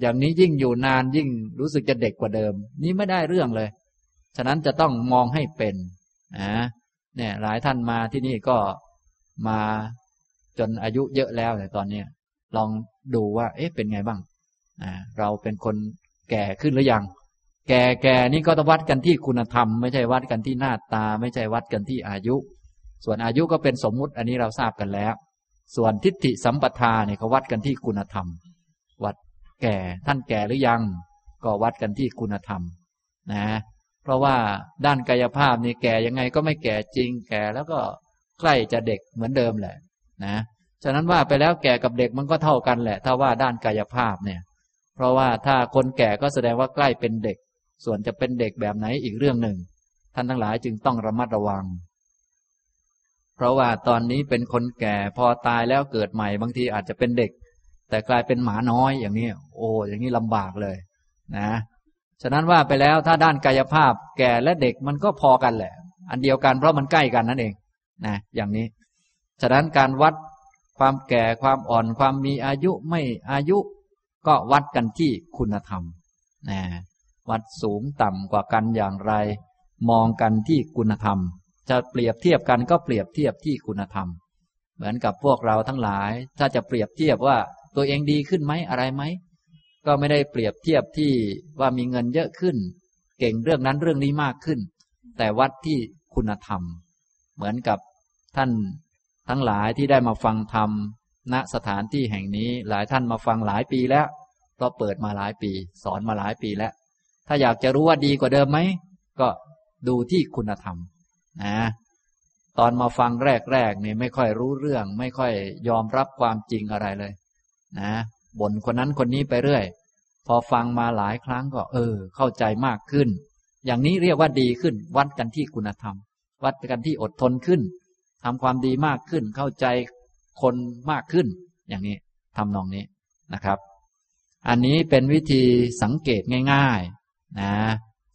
อย่างนี้ยิ่งอยู่นานยิ่งรู้สึกจะเด็กกว่าเดิม นี่ไม่ได้เรื่องเลย ฉะนั้นจะต้องมองให้เป็น นะเนี่ยหลายท่านมาที่นี่ก็มาจนอายุเยอะแล้วในตอนนี้ลองดูว่า เอ๊ะเป็นไงบ้างอ่าเราเป็นคนแก่ขึ้นหรือยัง แก่แก่นี่ก็ต้องวัดกันที่คุณธรรม ไม่ใช่วัดกันที่หน้าตา ไม่ใช่วัดกันที่อายุ ส่วนอายุก็เป็นสมมุติอันนี้เราทราบกันแล้ว ส่วนทิฏฐิสัมปทาเนี่ยเขาวัดกันที่คุณธรรม วัดแก่ท่านแก่หรือยัง ก็วัดกันที่คุณธรรม นะ เพราะว่าด้านกายภาพนี่แก่ยังไงก็ไม่แก่จริงแก่แล้วก็ใกล้จะเด็กเหมือนเดิมแหละนะฉะนั้นว่าไปแล้วแก่กับเด็กมันก็เท่ากันแหละ ถ้าว่าด้านกายภาพเนี่ย เพราะว่าถ้าคนแก่ก็แสดงว่าใกล้เป็นเด็ก ส่วนจะเป็นเด็กแบบไหนอีกเรื่องหนึ่ง ท่านทั้งหลายจึงต้องระมัดระวัง เพราะว่าตอนนี้เป็นคนแก่พอตายแล้วเกิดใหม่บางทีอาจจะเป็นเด็ก แต่กลายเป็นหมาน้อยอย่างนี้ โอ้อย่างนี้ลำบากเลย นะ ฉะนั้นว่าไปแล้วถ้าด้านกายภาพแก่และเด็กมันก็พอกันแหละ อันเดียวกันเพราะมันใกล้กันนั่นเองนะอย่างนี้ ฉะนั้นการวัดความแก่ความอ่อนความมีอายุไม่อายุ ก็วัดกันที่คุณธรรมนะวัดสูงต่ำกว่ากันอย่างไร มองกันที่คุณธรรม จะเปรียบเทียบกันก็เปรียบเทียบที่คุณธรรม เหมือนกับพวกเราทั้งหลาย ถ้าจะเปรียบเทียบว่าตัวเองดีขึ้นไหมอะไรไหม ก็ไม่ได้เปรียบเทียบที่ว่ามีเงินเยอะขึ้น เก่งเรื่องนั้นเรื่องนี้มากขึ้น แต่วัดที่คุณธรรม เหมือนกับท่านทั้งหลายที่ได้มาฟังธรรมณสถานที่แห่งนี้หลายท่านมาฟังหลายปีแล้วเพราะเปิดมาหลายปี สอนมาหลายปีแล้ว ถ้าอยากจะรู้ว่าดีกว่าเดิมไหม ก็ดูที่คุณธรรมนะตอนมาฟังแรกๆนี่ไม่ค่อยรู้เรื่อง ไม่ค่อยยอมรับความจริงอะไรเลย นะ บ่นคนนั้นคนนี้ไปเรื่อย พอฟังมาหลายครั้งก็ เออ เข้าใจมากขึ้น อย่างนี้เรียกว่าดีขึ้น วัดกันที่คุณธรรม วัดกันที่อดทนขึ้นทำความดีมากขึ้น เข้าใจคนมากขึ้น อย่างนี้ทำนองนี้นะครับ อันนี้เป็นวิธีสังเกตง่ายๆนะ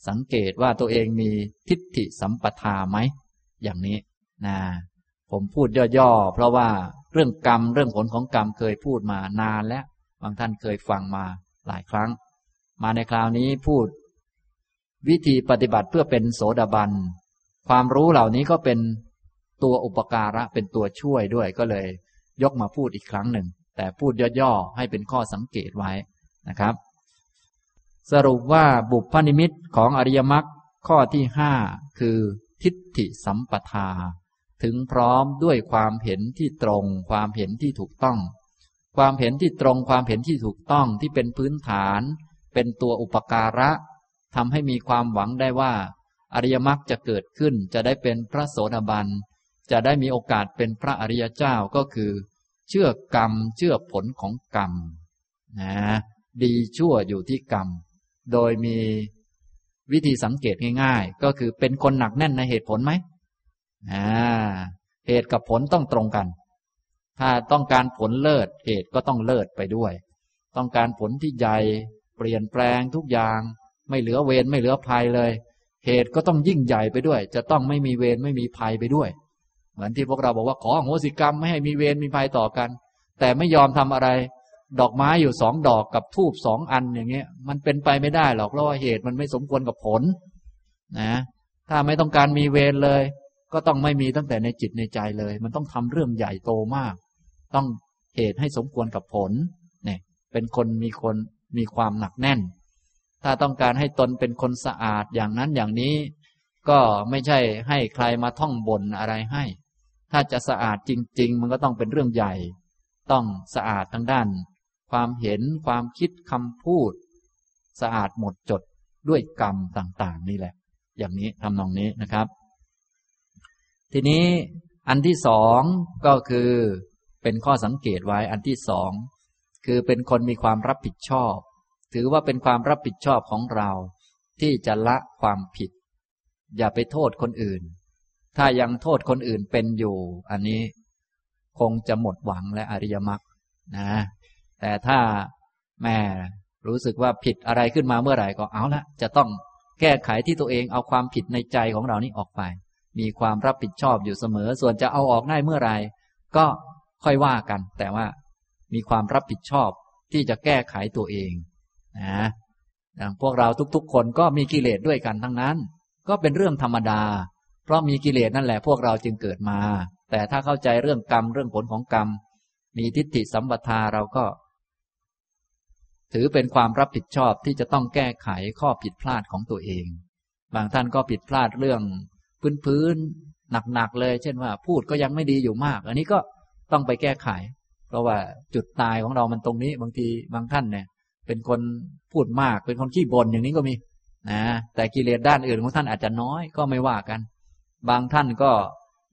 สังเกตว่าตัวเองมีทิฏฐิสัมปทาไหมอย่างนี้นะผมพูดย่อๆ เพราะว่าเรื่องกรรมเรื่องผลของกรรมเคยพูดมานานแล้ว บางท่านเคยฟังมาหลายครั้ง มาในคราวนี้พูด วิธีปฏิบัติเพื่อเป็นโสดาบัน ความรู้เหล่านี้ก็เป็นตัวอุปการะเป็นตัวช่วยด้วยก็เลย ยกมาพูดอีกครั้งหนึ่ง แต่พูดย่อๆให้เป็นข้อสังเกตไว้นะครับ สรุปว่าบุพนิมิตของอริยมรรคข้อที่ห้าคือทิฏฐิสัมปทา ถึงพร้อมด้วยความเห็นที่ตรง ความเห็นที่ถูกต้อง ความเห็นที่ตรงความเห็นที่ถูกต้องที่เป็นพื้นฐาน เป็นตัวอุปการะทำให้มีความหวังได้ว่า อริยมรรคจะเกิดขึ้นจะได้เป็นพระโสดาบัน จะได้มีโอกาสเป็นพระอริยเจ้าก็คือ เชื่อกรรมเชื่อผลของกรรมนะดีชั่วอยู่ที่กรรม โดยมีวิธีสังเกตง่าย ๆ ก็คือเป็นคนหนักแน่นในเหตุผลไหมอ่าเหตุกับผลต้องตรงกัน ถ้าต้องการผลเลิศเหตุก็ต้องเลิศไปด้วย ต้องการผลที่ใหญ่เปลี่ยนแปลงทุกอย่าง ไม่เหลือเวรไม่เหลือภัยเลย เหตุก็ต้องยิ่งใหญ่ไปด้วย จะต้องไม่มีเวรไม่มีภัยไปด้วย เหมือนที่พวกเราบอกว่าขอโหสิกรรมไม่ให้มีเวรมีภัยต่อกัน แต่ไม่ยอมทำอะไร ดอกไม้อยู่สองดอกกับทูบสองอันอย่างเงี้ย มันเป็นไปไม่ได้หรอกเพราะว่าเหตุมันไม่สมควรกับผล นะ ถ้าไม่ต้องการมีเวรเลย ก็ต้องไม่มีตั้งแต่ในจิตในใจเลย มันต้องทำเรื่องใหญ่โตมาก ต้องเหตุให้สมควรกับผลเนี่ยเป็นคนมีคนมีความหนักแน่น ถ้าต้องการให้ตนเป็นคนสะอาดอย่างนั้นอย่างนี้ ก็ไม่ใช่ให้ใครมาท่องบนอะไรให้ ถ้าจะสะอาดจริง ๆ มันก็ต้องเป็นเรื่องใหญ่ ต้องสะอาดทั้งด้าน ความเห็นความคิดคำพูด สะอาดหมดจดด้วยกรรมต่างๆ นี่แหละ อย่างนี้ทำนองนี้นะครับ ทีนี้อันที่สองก็คือ เป็นข้อสังเกตไว้อันที่สองคือเป็นคนมีความรับผิดชอบ ถือว่าเป็นความรับผิดชอบของเรา ที่จะละความผิด อย่าไปโทษคนอื่น ถ้ายังโทษคนอื่นเป็นอยู่ อันนี้คงจะหมดหวังและอริยมรรคนะ แต่ถ้าแม่รู้สึกว่าผิดอะไรขึ้นมาเมื่อไหร่ก็เอาละจะต้องแก้ไขที่ตัวเองเอาความผิดในใจของเรานี้ออกไป มีความรับผิดชอบอยู่เสมอ ส่วนจะเอาออกได้เมื่อไหร่ก็ ค่อยว่ากัน แต่ว่ามีความรับผิดชอบที่จะแก้ไขตัวเองนะอย่างพวกเราทุกๆ คนก็มีกิเลสด้วยกันทั้งนั้น ก็เป็นเรื่องธรรมดา เพราะมีกิเลสนั่นแหละพวกเราจึงเกิดมา แต่ถ้าเข้าใจเรื่องกรรมเรื่องผลของกรรม มีทิฏฐิสัมปทาเราก็ ถือเป็นความรับผิดชอบที่จะต้องแก้ไขข้อผิดพลาดของตัวเอง บางท่านก็ผิดพลาดเรื่องพื้นๆหนักๆเลย เช่นว่า พูดก็ยังไม่ดีอยู่มาก อันนี้ก็ ต้องไปแก้ไข เพราะว่าจุดตายของเรามันตรงนี้ บางทีบางท่านเนี่ย เป็นคนพูดมาก เป็นคนขี้บ่นอย่างนี้ก็มีนะแต่กิเลสด้านอื่นของท่านอาจจะน้อยก็ไม่ว่ากัน บางท่านก็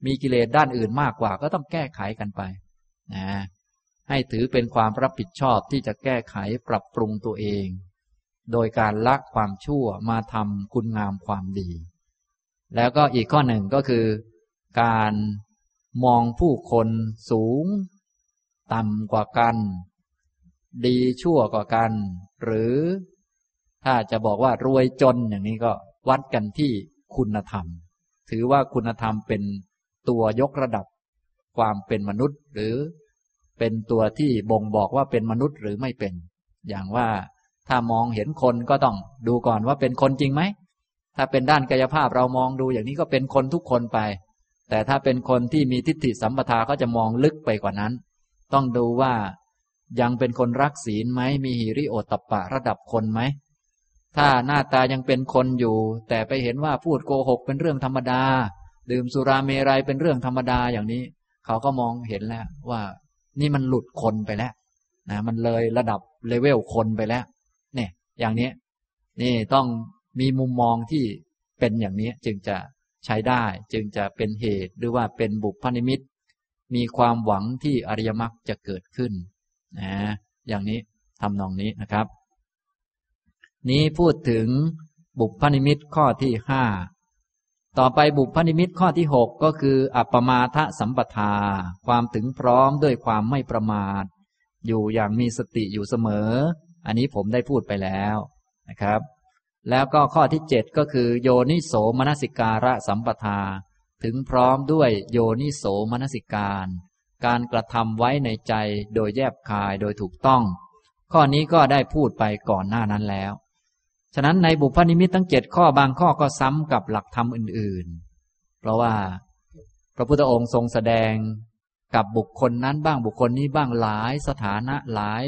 มีกิเลสด้านอื่นมากกว่า ก็ต้องแก้ไขกันไปนะให้ถือเป็นความรับผิดชอบที่จะแก้ไขปรับปรุงตัวเอง โดยการละความชั่วมาทำคุณงามความดี แล้วก็อีกข้อหนึ่งก็คือ การ มองผู้คนสูง ต่ำกว่ากัน ดีชั่วกว่ากัน หรือถ้าจะบอกว่ารวยจนอย่างนี้ก็วัดกันที่คุณธรรม ถือว่าคุณธรรมเป็นตัวยกระดับ ความเป็นมนุษย์ หรือเป็นตัวที่บ่งบอกว่าเป็นมนุษย์หรือไม่เป็น อย่างว่าถ้ามองเห็นคนก็ต้องดูก่อนว่าเป็นคนจริงไหม ถ้าเป็นด้านกายภาพเรามองดูอย่างนี้ก็เป็นคนทุกคนไป แต่ถ้าเป็นคนที่มีทิฏฐิสัมปทาก็จะมองลึกไปกว่านั้น ต้องดูว่ายังเป็นคนรักศีลไหมมีหิริโอตปะระดับคนไหม ถ้าหน้าตายังเป็นคนอยู่ แต่ไปเห็นว่าพูดโกหกเป็นเรื่องธรรมดา ดื่มสุราเมรัยเป็นเรื่องธรรมดาอย่างนี้ เขาก็มองเห็นแล้วว่า นี่มันหลุดคนไปแล้วนะมันเลยระดับเลเวลคนไปแล้วเนี่ยอย่างนี้นี่ต้องมีมุมมองที่เป็นอย่างนี้จึงจะ ใช้ได้จึงจะเป็นเหตุหรือว่าเป็นบุพนิมิต มีความหวังที่อริยมรรคจะเกิดขึ้นนะอย่างนี้ทำนองนี้นะครับ นี้พูดถึงบุพนิมิตข้อที่ห้าต่อไปบุพนิมิตข้อที่หกก็คือ อัปมาทะสัมปทา ความถึงพร้อมด้วยความไม่ประมาท อยู่อย่างมีสติอยู่เสมอ อันนี้ผมได้พูดไปแล้วนะครับ แล้วก็ข้อที่เจ็ดก็คือ โยนิโสมนสิการะสัมปทา ถึงพร้อมด้วยโยนิโสมนสิการ การกระทำไว้ในใจโดยแยบคายโดยถูกต้อง ข้อนี้ก็ได้พูดไปก่อนหน้านั้นแล้ว ฉะนั้นในบุพนิมิตทั้งเจ็ดข้อบางข้อก็ซ้ำกับหลักธรรมอื่น ๆ เพราะว่า พระพุทธองค์ทรงแสดงกับบุคคลนั้นบ้างบุคคลนี้บ้างหลายสถานะหลาย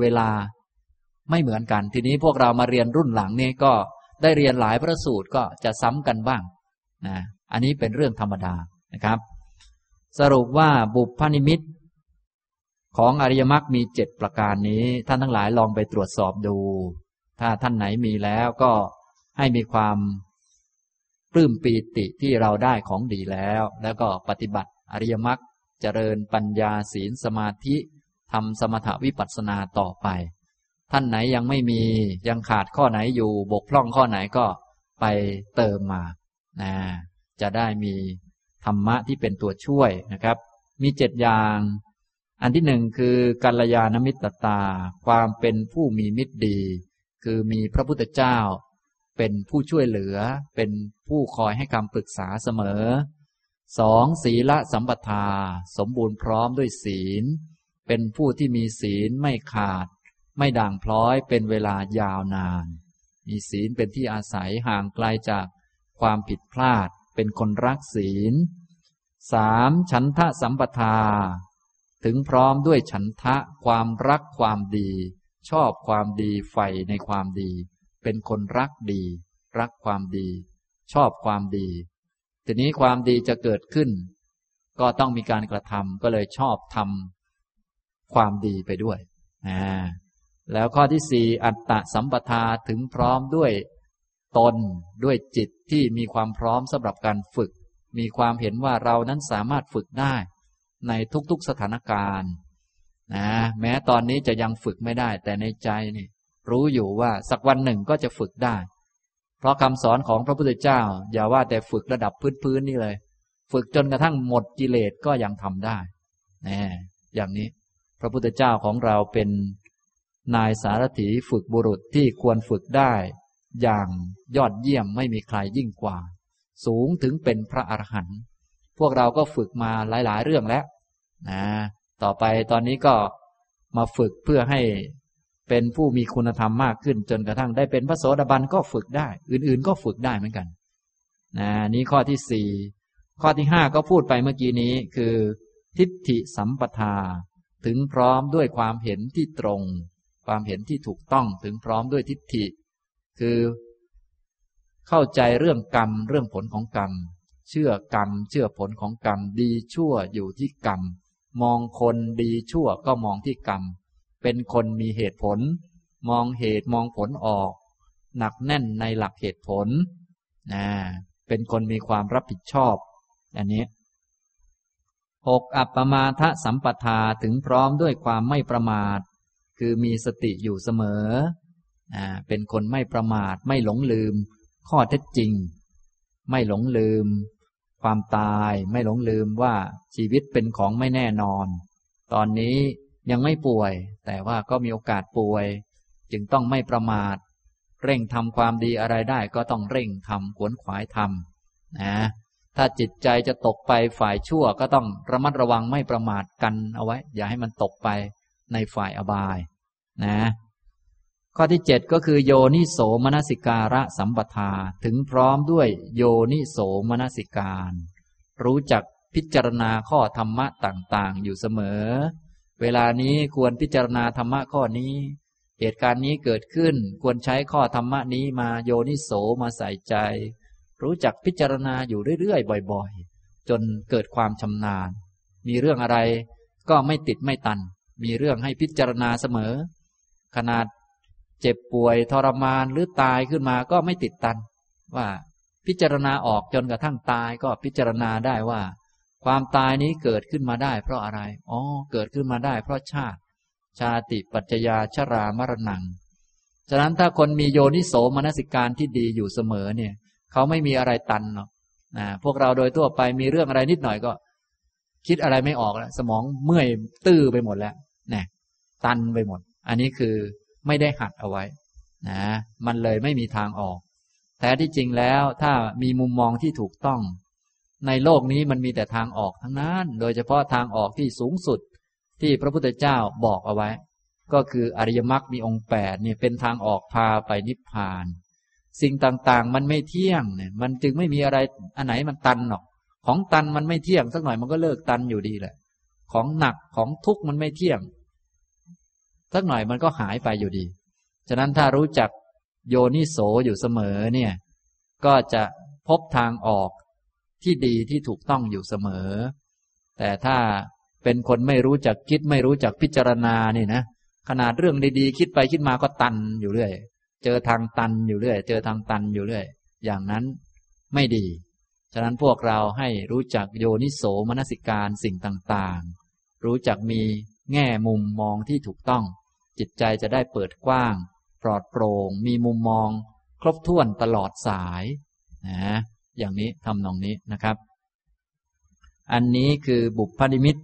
เวลา ไม่เหมือนกัน ทีนี้พวกเรามาเรียนรุ่นหลังนี่ก็ได้เรียนหลายพระสูตรก็จะซ้ำกันบ้างนะอันนี้เป็นเรื่องธรรมดานะครับ สรุปว่าบุพนิมิต ของอริยมรรคมีเจ็ดประการนี้ ท่านทั้งหลายลองไปตรวจสอบดู ถ้าท่านไหนมีแล้วก็ให้มีความปลื้มปีติที่เราได้ของดีแล้ว แล้วก็ปฏิบัติอริยมรรคเจริญปัญญาศีลสมาธิทำสมถวิปัสสนาต่อไป ท่านไหนยังไม่มียังขาดข้อไหนอยู่บกพร่องข้อไหนก็ไปเติมมานะจะได้มีธรรมะที่เป็นตัวช่วยนะครับ มีเจ็ดอย่าง อันที่หนึ่งคือกัลยาณมิตรตา ความเป็นผู้มีมิตรดี คือมีพระพุทธเจ้า เป็นผู้ช่วยเหลือ เป็นผู้คอยให้คำปรึกษาเสมอสองศีละสัมปทา สมบูรณ์พร้อมด้วยศีล เป็นผู้ที่มีศีลไม่ขาด ไม่ด่างพร้อยเป็นเวลายาวนาน มีศีลเป็นที่อาศัยห่างไกลจากความผิดพลาด เป็นคนรักศีลสามฉันทะสัมปทา ถึงพร้อมด้วยฉันทะความรักความดี ชอบความดีใฝ่ในความดี เป็นคนรักดี รักความดี ชอบความดี ทีนี้ความดีจะเกิดขึ้น ก็ต้องมีการกระทำก็เลยชอบทำความดีไปด้วยอ่า แล้วข้อที่สี่อัตตะสัมปทาถึงพร้อมด้วยตนด้วยจิตที่มีความพร้อมสำหรับการฝึก มีความเห็นว่าเรานั้นสามารถฝึกได้ในทุกๆสถานการณ์นะแม้ตอนนี้จะยังฝึกไม่ได้ แต่ในใจนี่รู้อยู่ว่าสักวันหนึ่งก็จะฝึกได้ เพราะคำสอนของพระพุทธเจ้า อย่าว่าแต่ฝึกระดับพื้นๆนี่เลย ฝึกจนกระทั่งหมดกิเลสก็ยังทำได้นะอย่างนี้ พระพุทธเจ้าของเราเป็น นายสารถีฝึกบุรุษที่ควรฝึกได้ อย่างยอดเยี่ยมไม่มีใครยิ่งกว่า สูงถึงเป็นพระอรหันต์พวกเราก็ฝึกมาหลาย ๆ เรื่องแล้วนะต่อไปตอนนี้ก็มาฝึกเพื่อให้เป็นผู้มีคุณธรรมมากขึ้น จนกระทั่งได้เป็นพระโสดาบันก็ฝึกได้ อื่น ๆ ก็ฝึกได้เหมือนกันนะนี้ข้อที่สี่ข้อที่ห้าก็พูดไปเมื่อกี้นี้คือ ทิฏฐิสัมปทา ถึงพร้อมด้วยความเห็นที่ตรง ความเห็นที่ถูกต้องถึงพร้อมด้วยทิฏฐิ คือ เข้าใจเรื่องกรรมเรื่องผลของกรรม เชื่อกรรม เชื่อผลของกรรม ดีชั่วอยู่ที่กรรม มองคนดีชั่วก็มองที่กรรม เป็นคนมีเหตุผล มองเหตุมองผลออก หนักแน่นในหลักเหตุผลนะเป็นคนมีความรับผิดชอบอันนี้หกอัปปมาทะสัมปทาถึงพร้อมด้วยความไม่ประมาท คือมีสติอยู่เสมออ่าเป็นคนไม่ประมาทไม่หลงลืม ข้อเท็จจริง ไม่หลงลืม ความตายไม่หลงลืมว่าชีวิตเป็นของไม่แน่นอน ตอนนี้ยังไม่ป่วย แต่ว่าก็มีโอกาสป่วย จึงต้องไม่ประมาท เร่งทำความดีอะไรได้ก็ต้องเร่งทำขวนขวายทำนะถ้าจิตใจจะตกไปฝ่ายชั่วก็ต้องระมัดระวังไม่ประมาทกันเอาไว้ อย่าให้มันตกไป ในฝ่ายอบายนะ ข้อที่เจ็ดก็คือโยนิโสมนสิการะสัมปทาถึงพร้อมด้วยโยนิโสมนสิการ รู้จักพิจารณาข้อธรรมะต่างๆ อยู่เสมอ เวลานี้ควรพิจารณาธรรมะข้อนี้ เหตุการณ์นี้เกิดขึ้นควรใช้ข้อธรรมะนี้มาโยนิโสมาใส่ใจ รู้จักพิจารณาอยู่เรื่อยๆบ่อย ๆ จนเกิดความชำนาญ มีเรื่องอะไรก็ไม่ติดไม่ตัน มีเรื่องให้พิจารณาเสมอ ขนาดเจ็บป่วยทรมานหรือตายขึ้นมาก็ไม่ติดตัน ว่าพิจารณาออกจนกระทั่งตายก็พิจารณาได้ว่า ความตายนี้เกิดขึ้นมาได้ เพราะอะไร อ๋อ เกิดขึ้นมาได้ เพราะชาติ ชาติปัจจยาชรามรณัง ฉะนั้นถ้าคนมีโยนิโสมนสิการที่ดีอยู่เสมอเนี่ย เขาไม่มีอะไรตันหรอกนะพวกเราโดยทั่วไปมีเรื่องอะไรนิดหน่อยก็ คิดอะไรไม่ออกแล้วสมองเมื่อยตื้อไปหมดแล้ว นี่ยตันไปหมด อันนี้คือไม่ได้หัดเอาไว้นะมันเลยไม่มีทางออก แต่ที่จริงแล้วถ้ามีมุมมองที่ถูกต้อง ในโลกนี้มันมีแต่ทางออกทั้งนั้น โดยเฉพาะทางออกที่สูงสุดที่พระพุทธเจ้าบอกเอาไว้ ก็คืออริยมรรคมีองค์แปดเนี่ยเป็นทางออกพาไปนิพพาน สิ่งต่างๆ มันไม่เที่ยงเนี่ยมันจึงไม่มีอะไรอันไหนมันตันหรอก ของตันมันไม่เที่ยงสักหน่อยมันก็เลิกตันอยู่ดีแหละ ของหนักของทุกข์มันไม่เที่ยง สักหน่อยมันก็หายไปอยู่ดี ฉะนั้นถ้ารู้จักโยนิโสอยู่เสมอเนี่ย ก็จะพบทางออกที่ดีที่ถูกต้องอยู่เสมอ แต่ถ้าเป็นคนไม่รู้จักคิดไม่รู้จักพิจารณานี่นะ ขนาดเรื่องดีๆ คิดไปคิดมาก็ตันอยู่เรื่อย เจอทางตันอยู่เรื่อย เจอทางตันอยู่เรื่อย อย่างนั้นไม่ดี ฉะนั้นพวกเราให้รู้จักโยนิโสมนสิการสิ่งต่างๆ รู้จักมีแง่มุมมองที่ถูกต้อง จิตใจจะได้เปิดกว้าง ปลอดโปร่ง มีมุมมอง ครบถ้วนตลอดสายนะอย่างนี้ทำนองนี้นะครับ อันนี้คือบุพนิมิต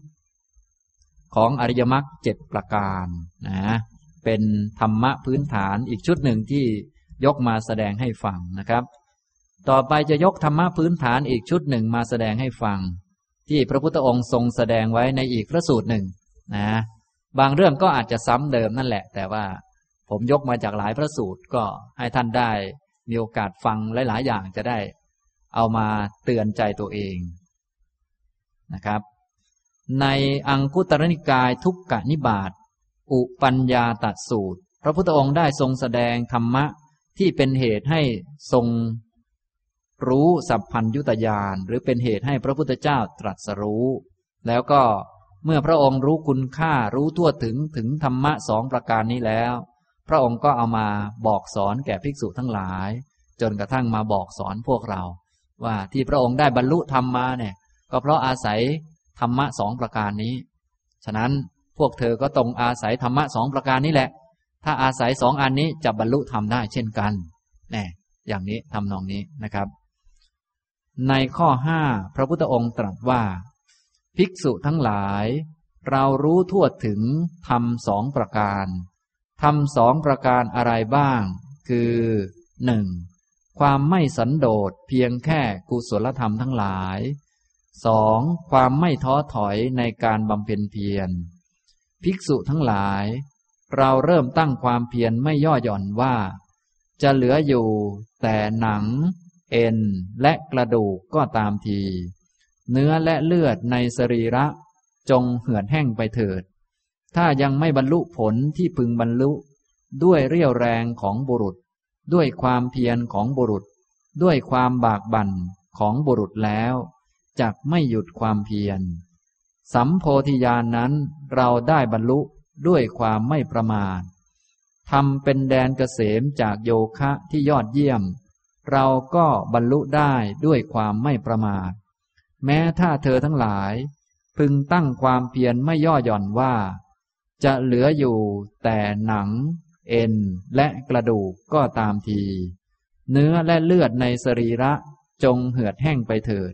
ของอริยมรรคเจ็ดประการนะเป็นธรรมะพื้นฐานอีกชุดหนึ่งที่ยกมาแสดงให้ฟังนะครับ ต่อไปจะยกธรรมะพื้นฐานอีกชุดหนึ่งมาแสดงให้ฟัง ที่พระพุทธองค์ทรงแสดงไว้ในอีกพระสูตรหนึ่งนะ บางเรื่องก็อาจจะซ้ำเดิมนั่นแหละ แต่ว่าผมยกมาจากหลายพระสูตรก็ให้ท่านได้ มีโอกาสฟังหลาย ๆ อย่างจะได้ เอามาเตือนใจตัวเองนะครับ ในอังคุตรนิกายทุกกะนิบาตอุปัญญาตัดสูตร พระพุทธองค์ได้ทรงแสดงธรรมะที่เป็นเหตุให้ทรงรู้สัพพัญยุตยานหรือเป็นเหตุให้พระพุทธเจ้าตรัสรู้ แล้วก็ เมื่อพระองค์รู้คุณค่ารู้ทั่วถึงถึงธรรมะสองประการนี้แล้ว พระองค์ก็เอามาบอกสอนแก่ภิกษุทั้งหลาย จนกระทั่งมาบอกสอนพวกเรา ว่าที่พระองค์ได้บรรลุธรรมมาเนี่ย ก็เพราะอาศัยธรรมะสองประการนี้ ฉะนั้นพวกเธอก็ต้องอาศัยธรรมะสองประการนี้แหละ ถ้าอาศัยสองอันนี้จะบรรลุธรรมได้เช่นกันแน่อย่างนี้ทำนองนี้นะครับ ในข้อห้าพระพุทธองค์ตรัสว่า ภิกษุทั้งหลาย เรารู้ทั่วถึงธรรมสองประการธรรมสองประการอะไรบ้าง คือหนึ่งความไม่สันโดษเพียงแค่กุศลธรรมทั้งหลายสองความไม่ท้อถอยในการบำเพ็ญเพียร ภิกษุทั้งหลาย เราเริ่มตั้งความเพียรไม่ย่อหย่อนว่า จะเหลืออยู่แต่หนัง เอ็น และกระดูกก็ตามที เนื้อและเลือดในสรีระ จงเหือดแห้งไปเถิด ถ้ายังไม่บรรลุผลที่พึงบรรลุ ด้วยเรี่ยวแรงของบุรุษ ด้วยความเพียรของบุรุษ ด้วยความบากบั่นของบุรุษแล้วจักไม่หยุดความเพียร สัมโพธิญาณนนั้นเราได้บรรลุด้วยความไม่ประมาททำเป็นแดนเกษมจากโยคะที่ยอดเยี่ยม เราก็บรรลุได้ด้วยความไม่ประมาท แม้ถ้าเธอทั้งหลาย พึงตั้งความเพียรไม่ย่อหย่อนว่า จะเหลืออยู่แต่หนัง เอ็นและกระดูกก็ตามที เนื้อและเลือดในสรีระจงเหือดแห้งไปเถิด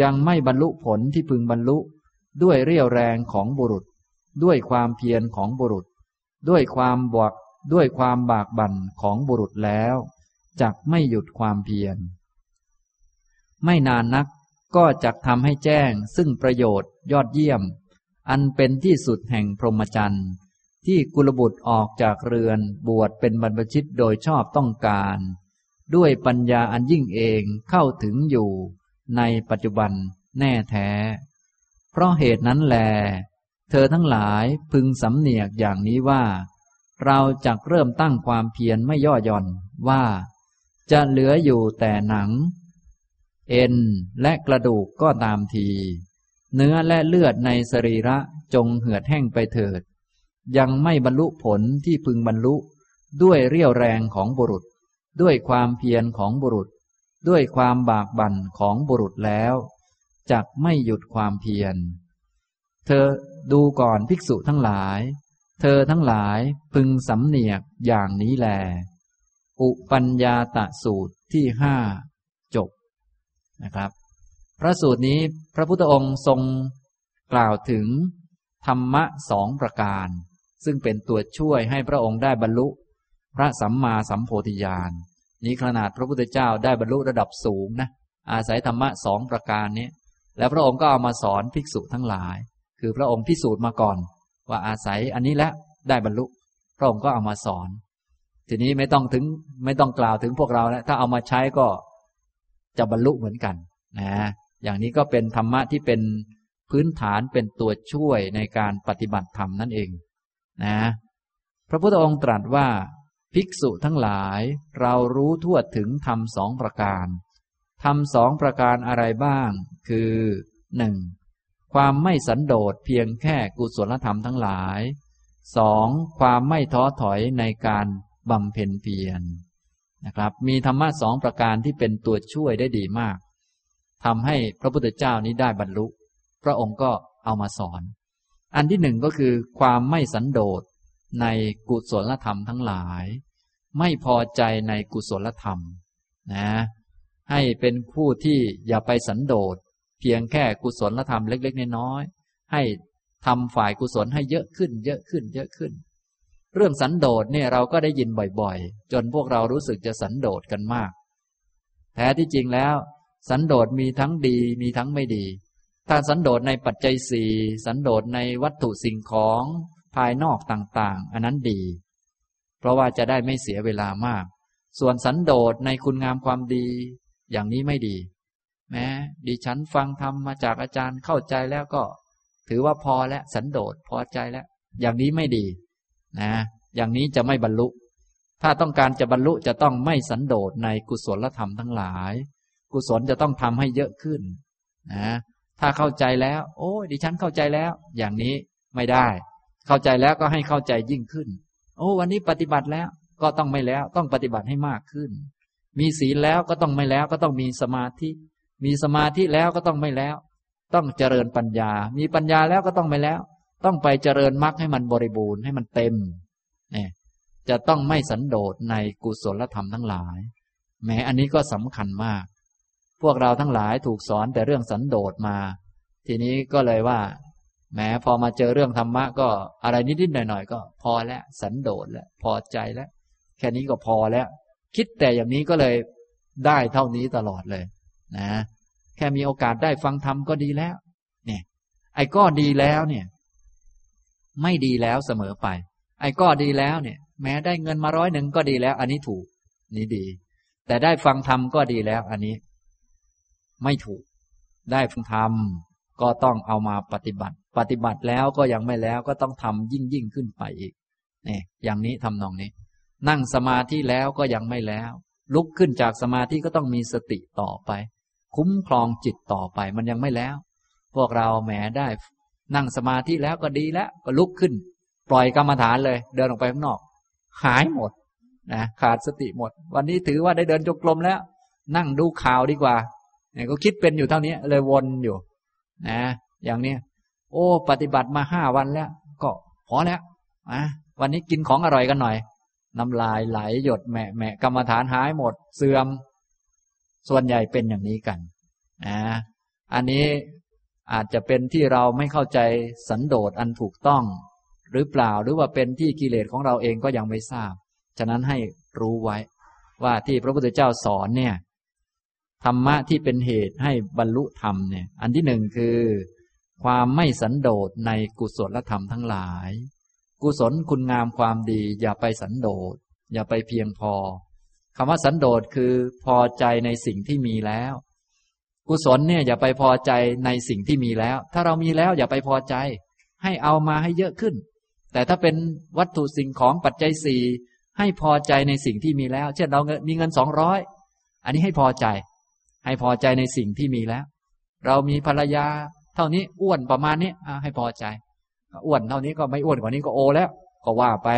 ยังไม่บรรลุผลที่พึงบรรลุด้วยเรี่ยวแรงของบุรุษ ด้วยความเพียรของบุรุษ ด้วยความบวกด้วยความบากบั่นของบุรุษแล้วจักไม่หยุดความเพียร ไม่นานนัก ก็จักทำให้แจ้งซึ่งประโยชน์ยอดเยี่ยม อันเป็นที่สุดแห่งพรหมจรรย์ที่กุลบุตรออกจากเรือนบวชเป็นบรรพชิตโดยชอบต้องการ ด้วยปัญญาอันยิ่งเองเข้าถึงอยู่ในปัจจุบันแน่แท้ เพราะเหตุนั้นแล เธอทั้งหลายพึงสำเนียกอย่างนี้ว่า เราจะเริ่มตั้งความเพียรไม่ย่อหย่อนว่า จะเหลืออยู่แต่หนัง เอ็นและกระดูกก็ตามที เนื้อและเลือดในสรีระจงเหือดแห้งไปเถิด ยังไม่บรรลุผลที่พึงบรรลุ ด้วยเรี่ยวแรงของบุรุษ ด้วยความเพียรของบุรุษ ด้วยความบากบั่นของบุรุษแล้วจักไม่หยุดความเพียร เธอดูก่อนภิกษุทั้งหลาย เธอทั้งหลายพึงสำเนียกอย่างนี้แล อุปัญญาตะสูตรที่ห้า นะครับ พระสูตรนี้พระพุทธองค์ทรงกล่าวถึงธรรมะสองประการ ซึ่งเป็นตัวช่วยให้พระองค์ได้บรรลุ พระสัมมาสัมโพธิญาณนี้ขนาดพระพุทธเจ้าได้บรรลุระดับสูงนะอาศัยธรรมะสองประการนี้ แล้วพระองค์ก็เอามาสอนภิกษุทั้งหลาย คือพระองค์พิสูจน์มาก่อน ว่าอาศัยอันนี้แล้วได้บรรลุ พระองค์ก็เอามาสอน ทีนี้ไม่ต้องถึงไม่ต้องกล่าวถึงพวกเราแล้วถ้าเอามาใช้ก็ จะบรรลุเหมือนกันนะอย่างนี้ก็เป็นธรรมะที่เป็นพื้นฐานเป็นตัวช่วยในการปฏิบัติธรรมนั่นเองนะพระพุทธองค์ตรัสว่า ภิกษุทั้งหลายเรารู้ทั่วถึงธรรมสองประการธรรมสองประการอะไรบ้าง คือหนึ่งความไม่สันโดษเพียงแค่กุศลธรรมทั้งหลายสองความไม่ท้อถอยในการบำเพ็ญเพียร นะครับ มีธรรมะสองประการที่เป็นตัวช่วยได้ดีมากทำให้พระพุทธเจ้านี้ได้บรรลุ พระองค์ก็เอามาสอน อันที่หนึ่งก็คือความไม่สันโดษในกุศลธรรมทั้งหลาย ไม่พอใจในกุศลธรรมนะให้เป็นผู้ที่อย่าไปสันโดษเพียงแค่กุศลธรรมเล็ก ๆ น้อยๆให้ทำฝ่ายกุศลให้เยอะขึ้น เยอะขึ้น เยอะขึ้น เรื่องสันโดษเนี่ยเราก็ได้ยินบ่อยๆ จนพวกเรารู้สึกจะสันโดษกันมาก แท้ที่จริงแล้ว สันโดษมีทั้งดีมีทั้งไม่ดี ถ้าสันโดษในปัจจัยสี่สันโดษในวัตถุสิ่งของภายนอกต่างๆ อันนั้นดี เพราะว่าจะได้ไม่เสียเวลามาก ส่วนสันโดษในคุณงามความดี อย่างนี้ไม่ดี แม้ดิฉันฟังธรรมมาจากอาจารย์เข้าใจแล้วก็ ถือว่าพอแล้วสันโดษพอใจแล้ว อย่างนี้ไม่ดี นะ อย่างนี้จะไม่บรรลุ ถ้าต้องการจะบรรลุจะต้องไม่สันโดษในกุศลธรรมทั้งหลาย กุศลจะต้องทำให้เยอะขึ้นนะถ้าเข้าใจแล้ว โอ้ดิฉันเข้าใจแล้ว อย่างนี้ไม่ได้ เข้าใจแล้วก็ให้เข้าใจยิ่งขึ้น โอ้ วันนี้ปฏิบัติแล้วก็ต้องไม่แล้ว ต้องปฏิบัติให้มากขึ้น มีศีลแล้วก็ต้องไม่แล้ว ก็ต้องมีสมาธิ มีสมาธิแล้วก็ต้องไม่แล้ว ต้องเจริญปัญญา มีปัญญาแล้วก็ต้องไม่แล้ว ต้องไปเจริญมรรคให้มันบริบูรณ์ให้มันเต็มเนี่ยจะต้องไม่สันโดษในกุศลธรรมทั้งหลาย แม้อันนี้ก็สำคัญมาก พวกเราทั้งหลายถูกสอนแต่เรื่องสันโดษมา ทีนี้ก็เลยว่า แม้พอมาเจอเรื่องธรรมะก็อะไรนิดๆหน่อยๆก็ พอแล้วสันโดษแล้วพอใจแล้วแค่นี้ก็พอแล้ว คิดแต่อย่างนี้ก็เลยได้เท่านี้ตลอดเลย นะ แค่มีโอกาสได้ฟังธรรมก็ดีแล้ว เนี่ย ไอ้ก็ดีแล้วเนี่ย ไม่ดีแล้วเสมอไป ไอ้ก็ดีแล้วเนี่ย แม้ได้เงินมาร้อยหนึ่งก็ดีแล้ว อันนี้ถูก นี่ดี แต่ได้ฟังธรรมก็ดีแล้ว อันนี้ ไม่ถูก ได้ฟังธรรมก็ต้องเอามาปฏิบัติ ปฏิบัติแล้วก็ยังไม่แล้วก็ต้องทำยิ่งยิ่งขึ้นไปอีกเนี่ยอย่างนี้ทำนองนี้ นั่งสมาธิแล้วก็ยังไม่แล้ว ลุกขึ้นจากสมาธิก็ต้องมีสติต่อไป คุ้มครองจิตต่อไป มันยังไม่แล้ว พวกเราแหมได้ นั่งสมาธิแล้วก็ดีแล้วก็ลุกขึ้น ปล่อยกรรมฐานเลย เดินออกไปข้างนอก หายหมดนะขาดสติหมด วันนี้ถือว่าได้เดินจงกรมแล้ว นั่งดูข่าวดีกว่าเนี่ยก็คิดเป็นอยู่เท่านี้เลยวนอยู่ นะ อย่างเนี้ยโอ้ ปฏิบัติมาห้าวันแล้ว ก็พอแล้วอะวันนี้กินของอร่อยกันหน่อยน้ำลายไหลหยดแหมแหมกรรมฐานหายหมด เสื่อม ส่วนใหญ่เป็นอย่างนี้กันนะอันนี้ อาจจะเป็นที่เราไม่เข้าใจสันโดษอันถูกต้อง หรือเปล่าหรือว่าเป็นที่กิเลสของเราเองก็ยังไม่ทราบ ฉะนั้นให้รู้ไว้ ว่าที่พระพุทธเจ้าสอนเนี่ยธรรมะที่เป็นเหตุให้บรรลุธรรมเนี่ย อันที่หนึ่งคือ ความไม่สันโดษในกุศลธรรมทั้งหลาย กุศลคุณงามความดี อย่าไปสันโดษอย่าไปเพียงพอคำว่าสันโดษคือพอใจในสิ่งที่มีแล้ว กุศลเนี่ยอย่าไปพอใจในสิ่งที่มีแล้ว ถ้าเรามีแล้วอย่าไปพอใจ ให้เอามาให้เยอะขึ้น แต่ถ้าเป็นวัตถุสิ่งของปัจจัยสี่ให้พอใจในสิ่งที่มีแล้ว เช่นเรามีเงินสองร้อยอันนี้ให้พอใจ ให้พอใจในสิ่งที่มีแล้ว เรามีภรรยา เท่านี้อ้วนประมาณนี้ให้พอใจอ้วนเท่านี้ก็ไม่อ้วนกว่านี้ก็โอแล้ว ก็ว่าไป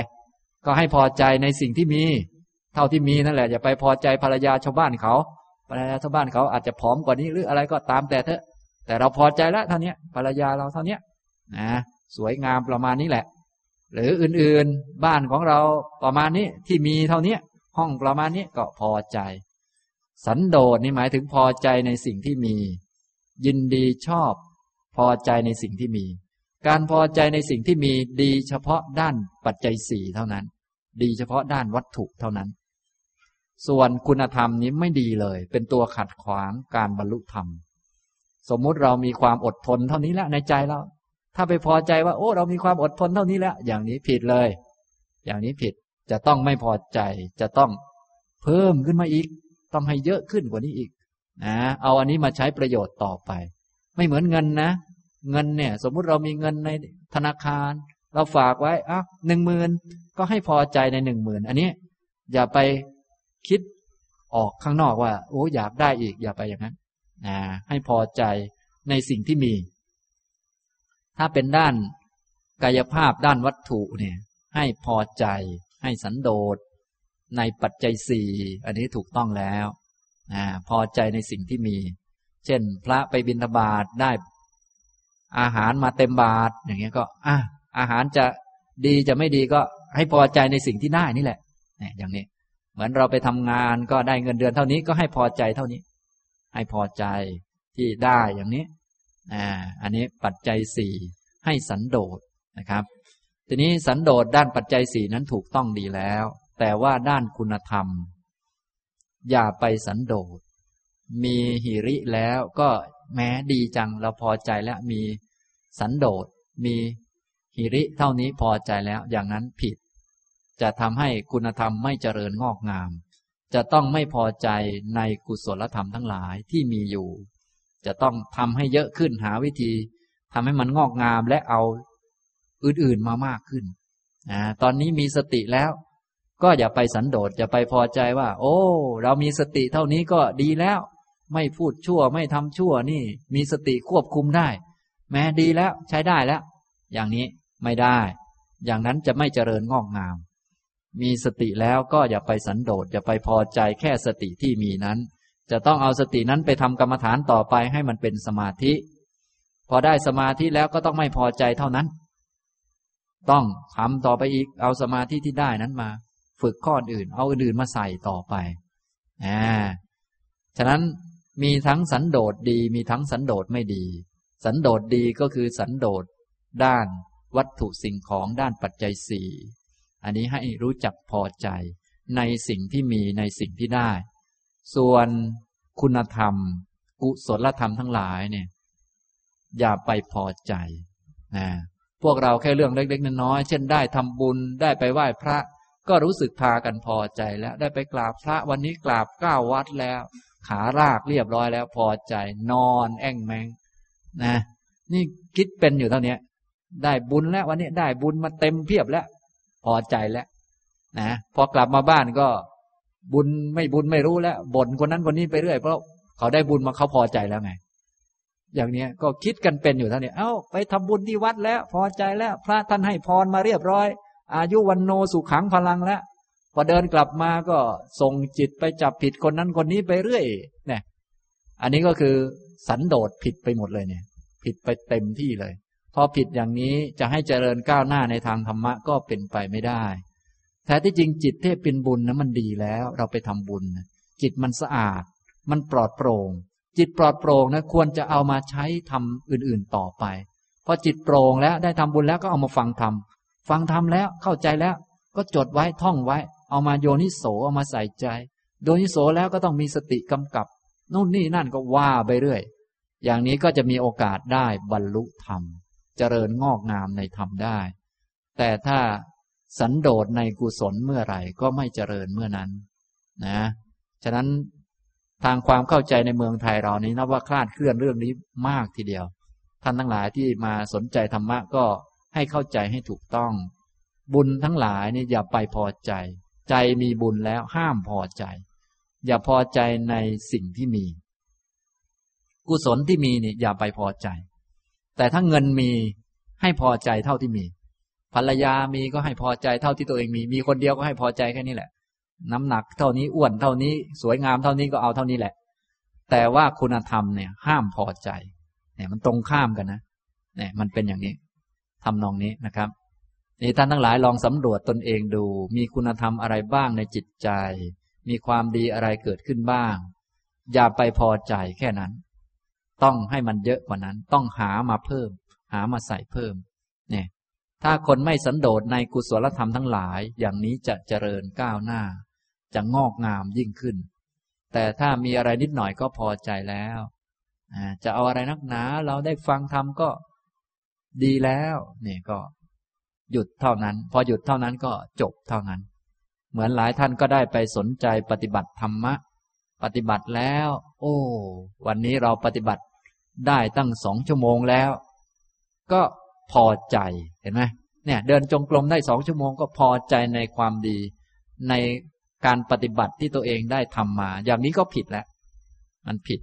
ก็ให้พอใจในสิ่งที่มี เท่าที่มีนั่นแหละอย่าไปพอใจภรรยาชาวบ้านเขา ภรรยาชาวบ้านเขาอาจจะผอมกว่านี้หรืออะไรก็ตามแต่เถอะ แต่เราพอใจแล้วเท่านี้ภรรยาเราเท่านี้นะสวยงามประมาณนี้แหละ หรืออื่นๆบ้านของเราประมาณนี้ที่มีเท่านี้ห้องประมาณนี้ก็พอใจ สันโดษนี่หมายถึงพอใจในสิ่งที่มี ยินดีชอบ พอใจในสิ่งที่มี การพอใจในสิ่งที่มีดีเฉพาะด้านปัจจัยสี่เท่านั้น ดีเฉพาะด้านวัตถุเท่านั้น ส่วนคุณธรรมนี้ไม่ดีเลย เป็นตัวขัดขวางการบรรลุธรรม สมมุติเรามีความอดทนเท่านี้แล้วในใจเรา ถ้าไปพอใจว่า โอ้ เรามีความอดทนเท่านี้แล้ว อย่างนี้ผิดเลย อย่างนี้ผิดจะต้องไม่พอใจ จะต้องเพิ่มขึ้นมาอีก ต้องให้เยอะขึ้นกว่านี้อีกนะเอาอันนี้มาใช้ประโยชน์ต่อไป ไม่เหมือนเงินนะ เงินเนี่ย สมมุติเรามีเงินในธนาคาร เราฝากไว้อะหนึ่งหมื่นก็ให้พอใจในหนึ่งหมื่นอันนี้อย่าไป คิดออกข้างนอกว่า โอ้อยากได้อีกอย่าไปอย่างนั้นนะให้พอใจในสิ่งที่มี ถ้าเป็นด้านกายภาพด้านวัตถุเนี่ย ให้พอใจ ให้สันโดษในปัจจัยสี่อันนี้ถูกต้องแล้วอพอใจในสิ่งที่มี เช่น พระไปบิณฑบาตได้ อาหารมาเต็มบาทอย่างเงี้ยก็อะอาหารจะดีจะไม่ดีก็ให้พอใจในสิ่งที่ได้นี่แหละเนี่ยอย่างนี้ เหมือนเราไปทำงานก็ได้เงินเดือนเท่านี้ก็ให้พอใจเท่านี้ ให้พอใจที่ได้อย่างนี้อ่าอันนี้ปัจจัยสี่ให้สันโดษนะครับ ทีนี้สันโดษด้านปัจจัยสี่นั้นถูกต้องดีแล้ว แต่ว่าด้านคุณธรรม อย่าไปสันโดษมีหิริแล้วก็แม้ดีจังเราพอใจแล้วมีสันโดษมีหิริเท่านี้พอใจแล้วอย่างนั้นผิด จะทำให้คุณธรรมไม่เจริญงอกงาม จะต้องไม่พอใจในกุศลธรรมทั้งหลายที่มีอยู่ จะต้องทำให้เยอะขึ้นหาวิธีทำให้มันงอกงามและเอาอื่นๆมามากขึ้นอตอนนี้มีสติแล้ว ก็อย่าไปสันโดษอย่าไปพอใจว่า โอ้ เรามีสติเท่านี้ก็ดีแล้ว ไม่พูดชั่วไม่ทำชั่วนี่ มีสติควบคุมได้ แม้ดีแล้วใช้ได้แล้ว อย่างนี้ไม่ได้ อย่างนั้นจะไม่เจริญงอกงาม มีสติแล้วก็อย่าไปสันโดษอย่าไปพอใจแค่สติที่มีนั้น จะต้องเอาสตินั้นไปทำกรรมฐานต่อไปให้มันเป็นสมาธิ พอได้สมาธิแล้วก็ต้องไม่พอใจเท่านั้น ต้องทำต่อไปอีกเอาสมาธิที่ได้นั้นมา ฝึกข้ออื่น เอาอื่นมาใส่ต่อไปอ่าฉะนั้นมีทั้งสันโดษดี มีทั้งสันโดษไม่ดี สันโดษดีก็คือสันโดษด้านวัตถุสิ่งของด้านปัจจัยสี่ อันนี้ให้รู้จักพอใจในสิ่งที่มีในสิ่งที่ได้ ส่วนคุณธรรม กุศลธรรมทั้งหลายเนี่ย อย่าไปพอใจนะพวกเราแค่เรื่องเล็ก ๆน้อยๆเช่นได้ทำบุญได้ไปไหว้พระ ก็รู้สึกพากันพอใจแล้วได้ไปกราบพระวันนี้กราบเก้าวัดแล้ว ขารากเรียบร้อยแล้วพอใจ นอนแอ่งแมงนะ นี่คิดเป็นอยู่เท่านี้ได้บุญแล้ววันนี้ได้บุญมาเต็มเพียบแล้ว พอใจแล้วนะพอกลับมาบ้านก็ บุญไม่บุญไม่รู้แล้วบ่นคนนั้นคนนี้ไปเรื่อยเพราะเขาได้บุญมาเขาพอใจแล้วไง อย่างเนี้ยก็คิดกันเป็นอยู่ท่านี้เอ้าไปทำบุญที่วัดแล้ว พอใจแล้ว พระท่านให้พรมาเรียบร้อย อายุวันโนสุขังพลังแล้วพอเดินกลับมาก็ส่งจิตไปจับผิดคนนั้นคนนี้ไปเรื่อยเนี่ย อันนี้ก็คือสันโดษผิดไปหมดเลยเนี่ย ผิดไปเต็มที่เลย พอผิดอย่างนี้จะให้เจริญก้าวหน้าในทางธรรมะก็เป็นไปไม่ได้แท้ที่จริงจิตเทพเป็นบุญนะมันดีแล้ว เราไปทำบุญ จิตมันสะอาด มันปลอดโปร่ง จิตปลอดโปร่งนะควรจะเอามาใช้ทำอื่นๆต่อไปพอจิตโปร่งแล้วได้ทำบุญแล้วก็เอามาฟังธรรมฟังธรรมแล้วเข้าใจแล้ว ก็จดไว้ท่องไว้ เอามาโยนิโสเอามาใส่ใจโยนิโสแล้วก็ต้องมีสติกำกับนู่นนี่นั่นก็ว่าไปเรื่อย อย่างนี้ก็จะมีโอกาสได้บรรลุธรรม เจริญงอกงามในธรรมได้ แต่ถ้าสันโดษในกุศลเมื่อไหร่ก็ไม่เจริญเมื่อนั้นนะฉะนั้นทางความเข้าใจในเมืองไทยเรานี้นับว่าคลาดเคลื่อนเรื่องนี้มากทีเดียว ท่านทั้งหลายที่มาสนใจธรรมะก็ให้เข้าใจให้ถูกต้อง บุญทั้งหลายนี่อย่าไปพอใจ ใจมีบุญแล้วห้ามพอใจ อย่าพอใจในสิ่งที่มี กุศลที่มีนี่อย่าไปพอใจ แต่ถ้าเงินมีให้พอใจเท่าที่มี ภรรยามีก็ให้พอใจเท่าที่ตัวเองมี มีคนเดียวก็ให้พอใจแค่นี้แหละ น้ำหนักเท่านี้อ้วนเท่านี้ สวยงามเท่านี้ก็เอาเท่านี้แหละ แต่ว่าคุณธรรมเนี่ย ห้ามพอใจ เนี่ยมันตรงข้ามกันนะ เนี่ย มันเป็นอย่างนี้ทำนองนี้นะครับนี่ท่านทั้งหลายลองสำรวจตนเองดู มีคุณธรรมอะไรบ้างในจิตใจ มีความดีอะไรเกิดขึ้นบ้าง อย่าไปพอใจแค่นั้น ต้องให้มันเยอะกว่านั้น ต้องหามาเพิ่ม หามาใส่เพิ่ม เนี่ย ถ้าคนไม่สันโดษในกุศลธรรมทั้งหลาย อย่างนี้จะเจริญก้าวหน้า จะงอกงามยิ่งขึ้น แต่ถ้ามีอะไรนิดหน่อยก็พอใจแล้วจะเอาอะไรนักหนา เราได้ฟังธรรมก็ดีแล้วนี่ก็ หยุดเท่านั้น พอหยุดเท่านั้นก็จบเท่านั้น เหมือนหลายท่านก็ได้ไปสนใจปฏิบัติธรรมะ ปฏิบัติแล้ว โอ้ วันนี้เราปฏิบัติ ได้ตั้งสองชั่วโมงแล้ว ก็พอใจเห็นไหมเนี่ย เดินจงกรมได้สองชั่วโมง ก็พอใจในความดี ในการปฏิบัติที่ตัวเองได้ทำมา อย่างนี้ก็ผิดแล้ว มันผิด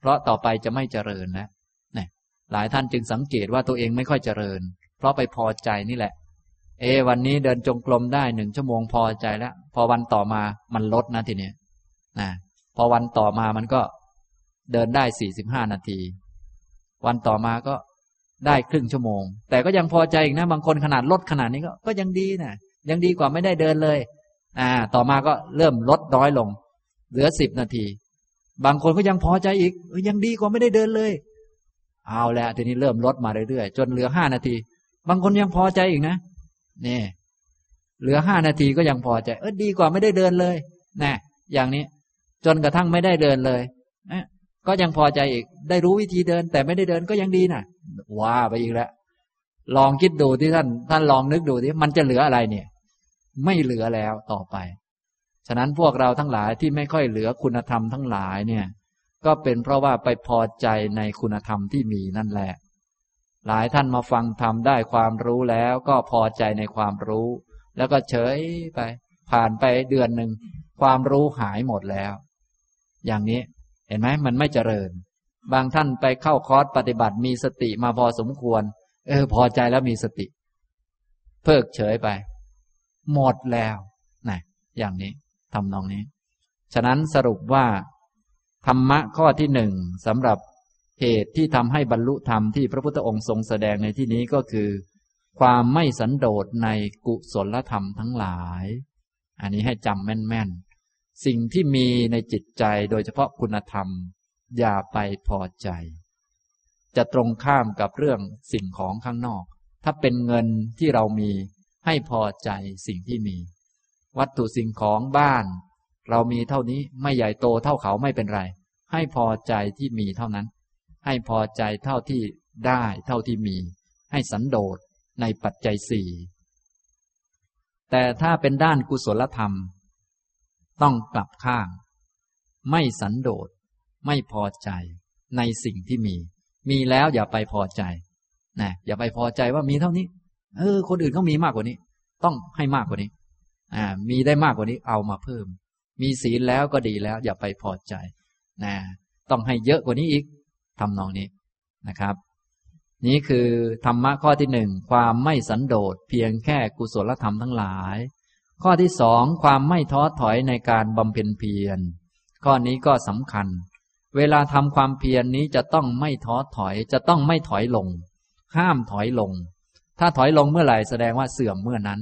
เพราะต่อไปจะไม่เจริญแล้วเนี่ยหลายท่านจึงสังเกตว่าตัวเองไม่ค่อยเจริญ เพราะไปพอใจนี่แหละ เอ วันนี้เดินจงกรมได้หนึ่งชั่วโมงพอใจแล้ว พอวันต่อมามันลดนะทีนี้นะพอวันต่อมามันก็เดินได้สี่สิบห้านาที วันต่อมาก็ได้ครึ่งชั่วโมง แต่ก็ยังพอใจอีกนะบางคนขนาดลดขนาดนี้ก็ก็ยังดีนะยังดีกว่าไม่ได้เดินเลย อ่า ต่อมาก็เริ่มลดน้อยลง เหลือสิบนาที บางคนก็ยังพอใจอีกยังดีกว่าไม่ได้เดินเลย เอาแล้วทีนี้เริ่มลดมาเรื่อยๆจนเหลือห้านาที บางคนยังพอใจอีกนะนี่เหลือห้านาทีก็ยังพอใจ เออดีกว่าไม่ได้เดินเลยนะอย่างนี้ จนกระทั่งไม่ได้เดินเลย ก็ยังพอใจอีก ได้รู้วิธีเดิน แต่ไม่ได้เดินก็ยังดีนะ่ะ ว่าไปอีกแล้ว ลองคิดดูที่ท่าน ท่านลองนึกดูที่มันจะเหลืออะไรเนี่ย ไม่เหลือแล้วต่อไป ฉะนั้นพวกเราทั้งหลายที่ไม่ค่อยเหลือคุณธรรมทั้งหลายเนี่ย ก็เป็นเพราะว่าไปพอใจในคุณธรรมที่มีนั่นแหละ หลายท่านมาฟังธรรมได้ความรู้แล้ว ก็พอใจในความรู้ แล้วก็เฉยไป ผ่านไปเดือนหนึ่งความรู้หายหมดแล้ว อย่างนี้ เห็นไหมมันไม่เจริญ บางท่านไปเข้าคอร์สปฏิบัติมีสติมาพอสมควร เออ พอใจแล้วมีสติ เพิกเฉยไป หมดแล้วนะอย่างนี้ทำนองนี้ ฉะนั้นสรุปว่า ธรรมะข้อที่หนึ่งสำหรับเหตุที่ทำให้บรรลุธรรมที่พระพุทธองค์ทรงแสดงในที่นี้ก็คือ ความไม่สันโดษในกุศลธรรมทั้งหลาย อันนี้ให้จำแม่นๆ สิ่งที่มีในจิตใจโดยเฉพาะคุณธรรม อย่าไปพอใจ จะตรงข้ามกับเรื่องสิ่งของข้างนอก ถ้าเป็นเงินที่เรามีให้พอใจสิ่งที่มี วัตถุสิ่งของบ้าน เรามีเท่านี้ไม่ใหญ่โตเท่าเขาไม่เป็นไร ให้พอใจที่มีเท่านั้น ให้พอใจเท่าที่ได้เท่าที่มี ให้สันโดษในปัจจัยสี่แต่ถ้าเป็นด้านกุศลธรรม ต้องกลับข้าง ไม่สันโดษ ไม่พอใจ ในสิ่งที่มี มีแล้วอย่าไปพอใจนะอย่าไปพอใจว่ามีเท่านี้ เออ คนอื่นเขามีมากกว่านี้ ต้องให้มากกว่านี้ อ่า มีได้มากกว่านี้ เอามาเพิ่ม มีศีลแล้วก็ดีแล้ว อย่าไปพอใจนะต้องให้เยอะกว่านี้อีกทำนองนี้นะครับ นี้คือธรรมะข้อที่หนึ่งความไม่สันโดษเพียงแค่กุศลธรรมทั้งหลาย ข้อที่สองความไม่ท้อถอยในการบำเพ็ญเพียร ข้อนี้ก็สำคัญ เวลาทำความเพียรนนี้จะต้องไม่ท้อถอย จะต้องไม่ถอยลง ห้ามถอยลง ถ้าถอยลงเมื่อไหร่แสดงว่าเสื่อมเมื่อนั้น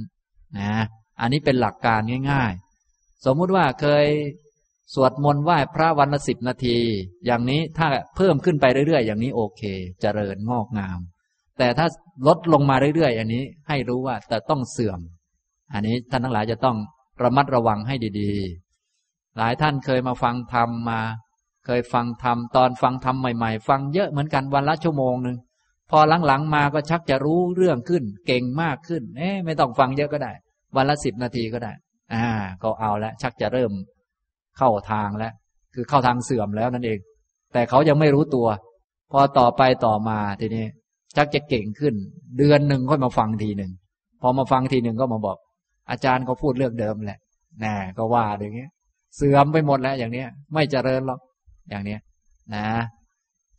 นะ อันนี้เป็นหลักการง่าย ๆ สมมุติว่าเคยสวดมนต์ไหว้พระวันละสิบนาที อย่างนี้ถ้าเพิ่มขึ้นไปเรื่อยๆ อย่างนี้โอเคจเจริญงอกงาม แต่ถ้าลดลงมาเรื่อยๆ อันนี้ให้รู้ว่าแต่ต้องเสื่อม อันนี้ท่านทั้งหลายจะต้องระมัดระวังให้ดีๆ หลายท่านเคยมาฟังธรรมมา เคยฟังธรรมตอนฟังธรรมใหม่ๆ ฟังเยอะเหมือนกันวันละชั่วโมงหนึ่งพอหลังๆมาก็ชักจะรู้เรื่องขึ้น เก่งมากขึ้นเอ๊ไม่ต้องฟังเยอะก็ได้ วันละสิบนาทีก็ได้ อ่า ก็เอาแล้วชักจะเริ่มเข้าทางแล้ว คือเข้าทางเสื่อมแล้วนั่นเอง แต่เขายังไม่รู้ตัว พอต่อไปต่อมาทีนี้ชักจะเก่งขึ้น เดือนหนึ่งค่อยมาฟังทีหนึ่งพอมาฟังทีหนึ่งก็มาบอก อาจารย์ก็พูดเรื่องเดิมแหละแน่ก็ว่าอย่างเงี้ย เสื่อมไปหมดแล้วอย่างเนี้ย ไม่เจริญหรอกอย่างเนี้ย นะ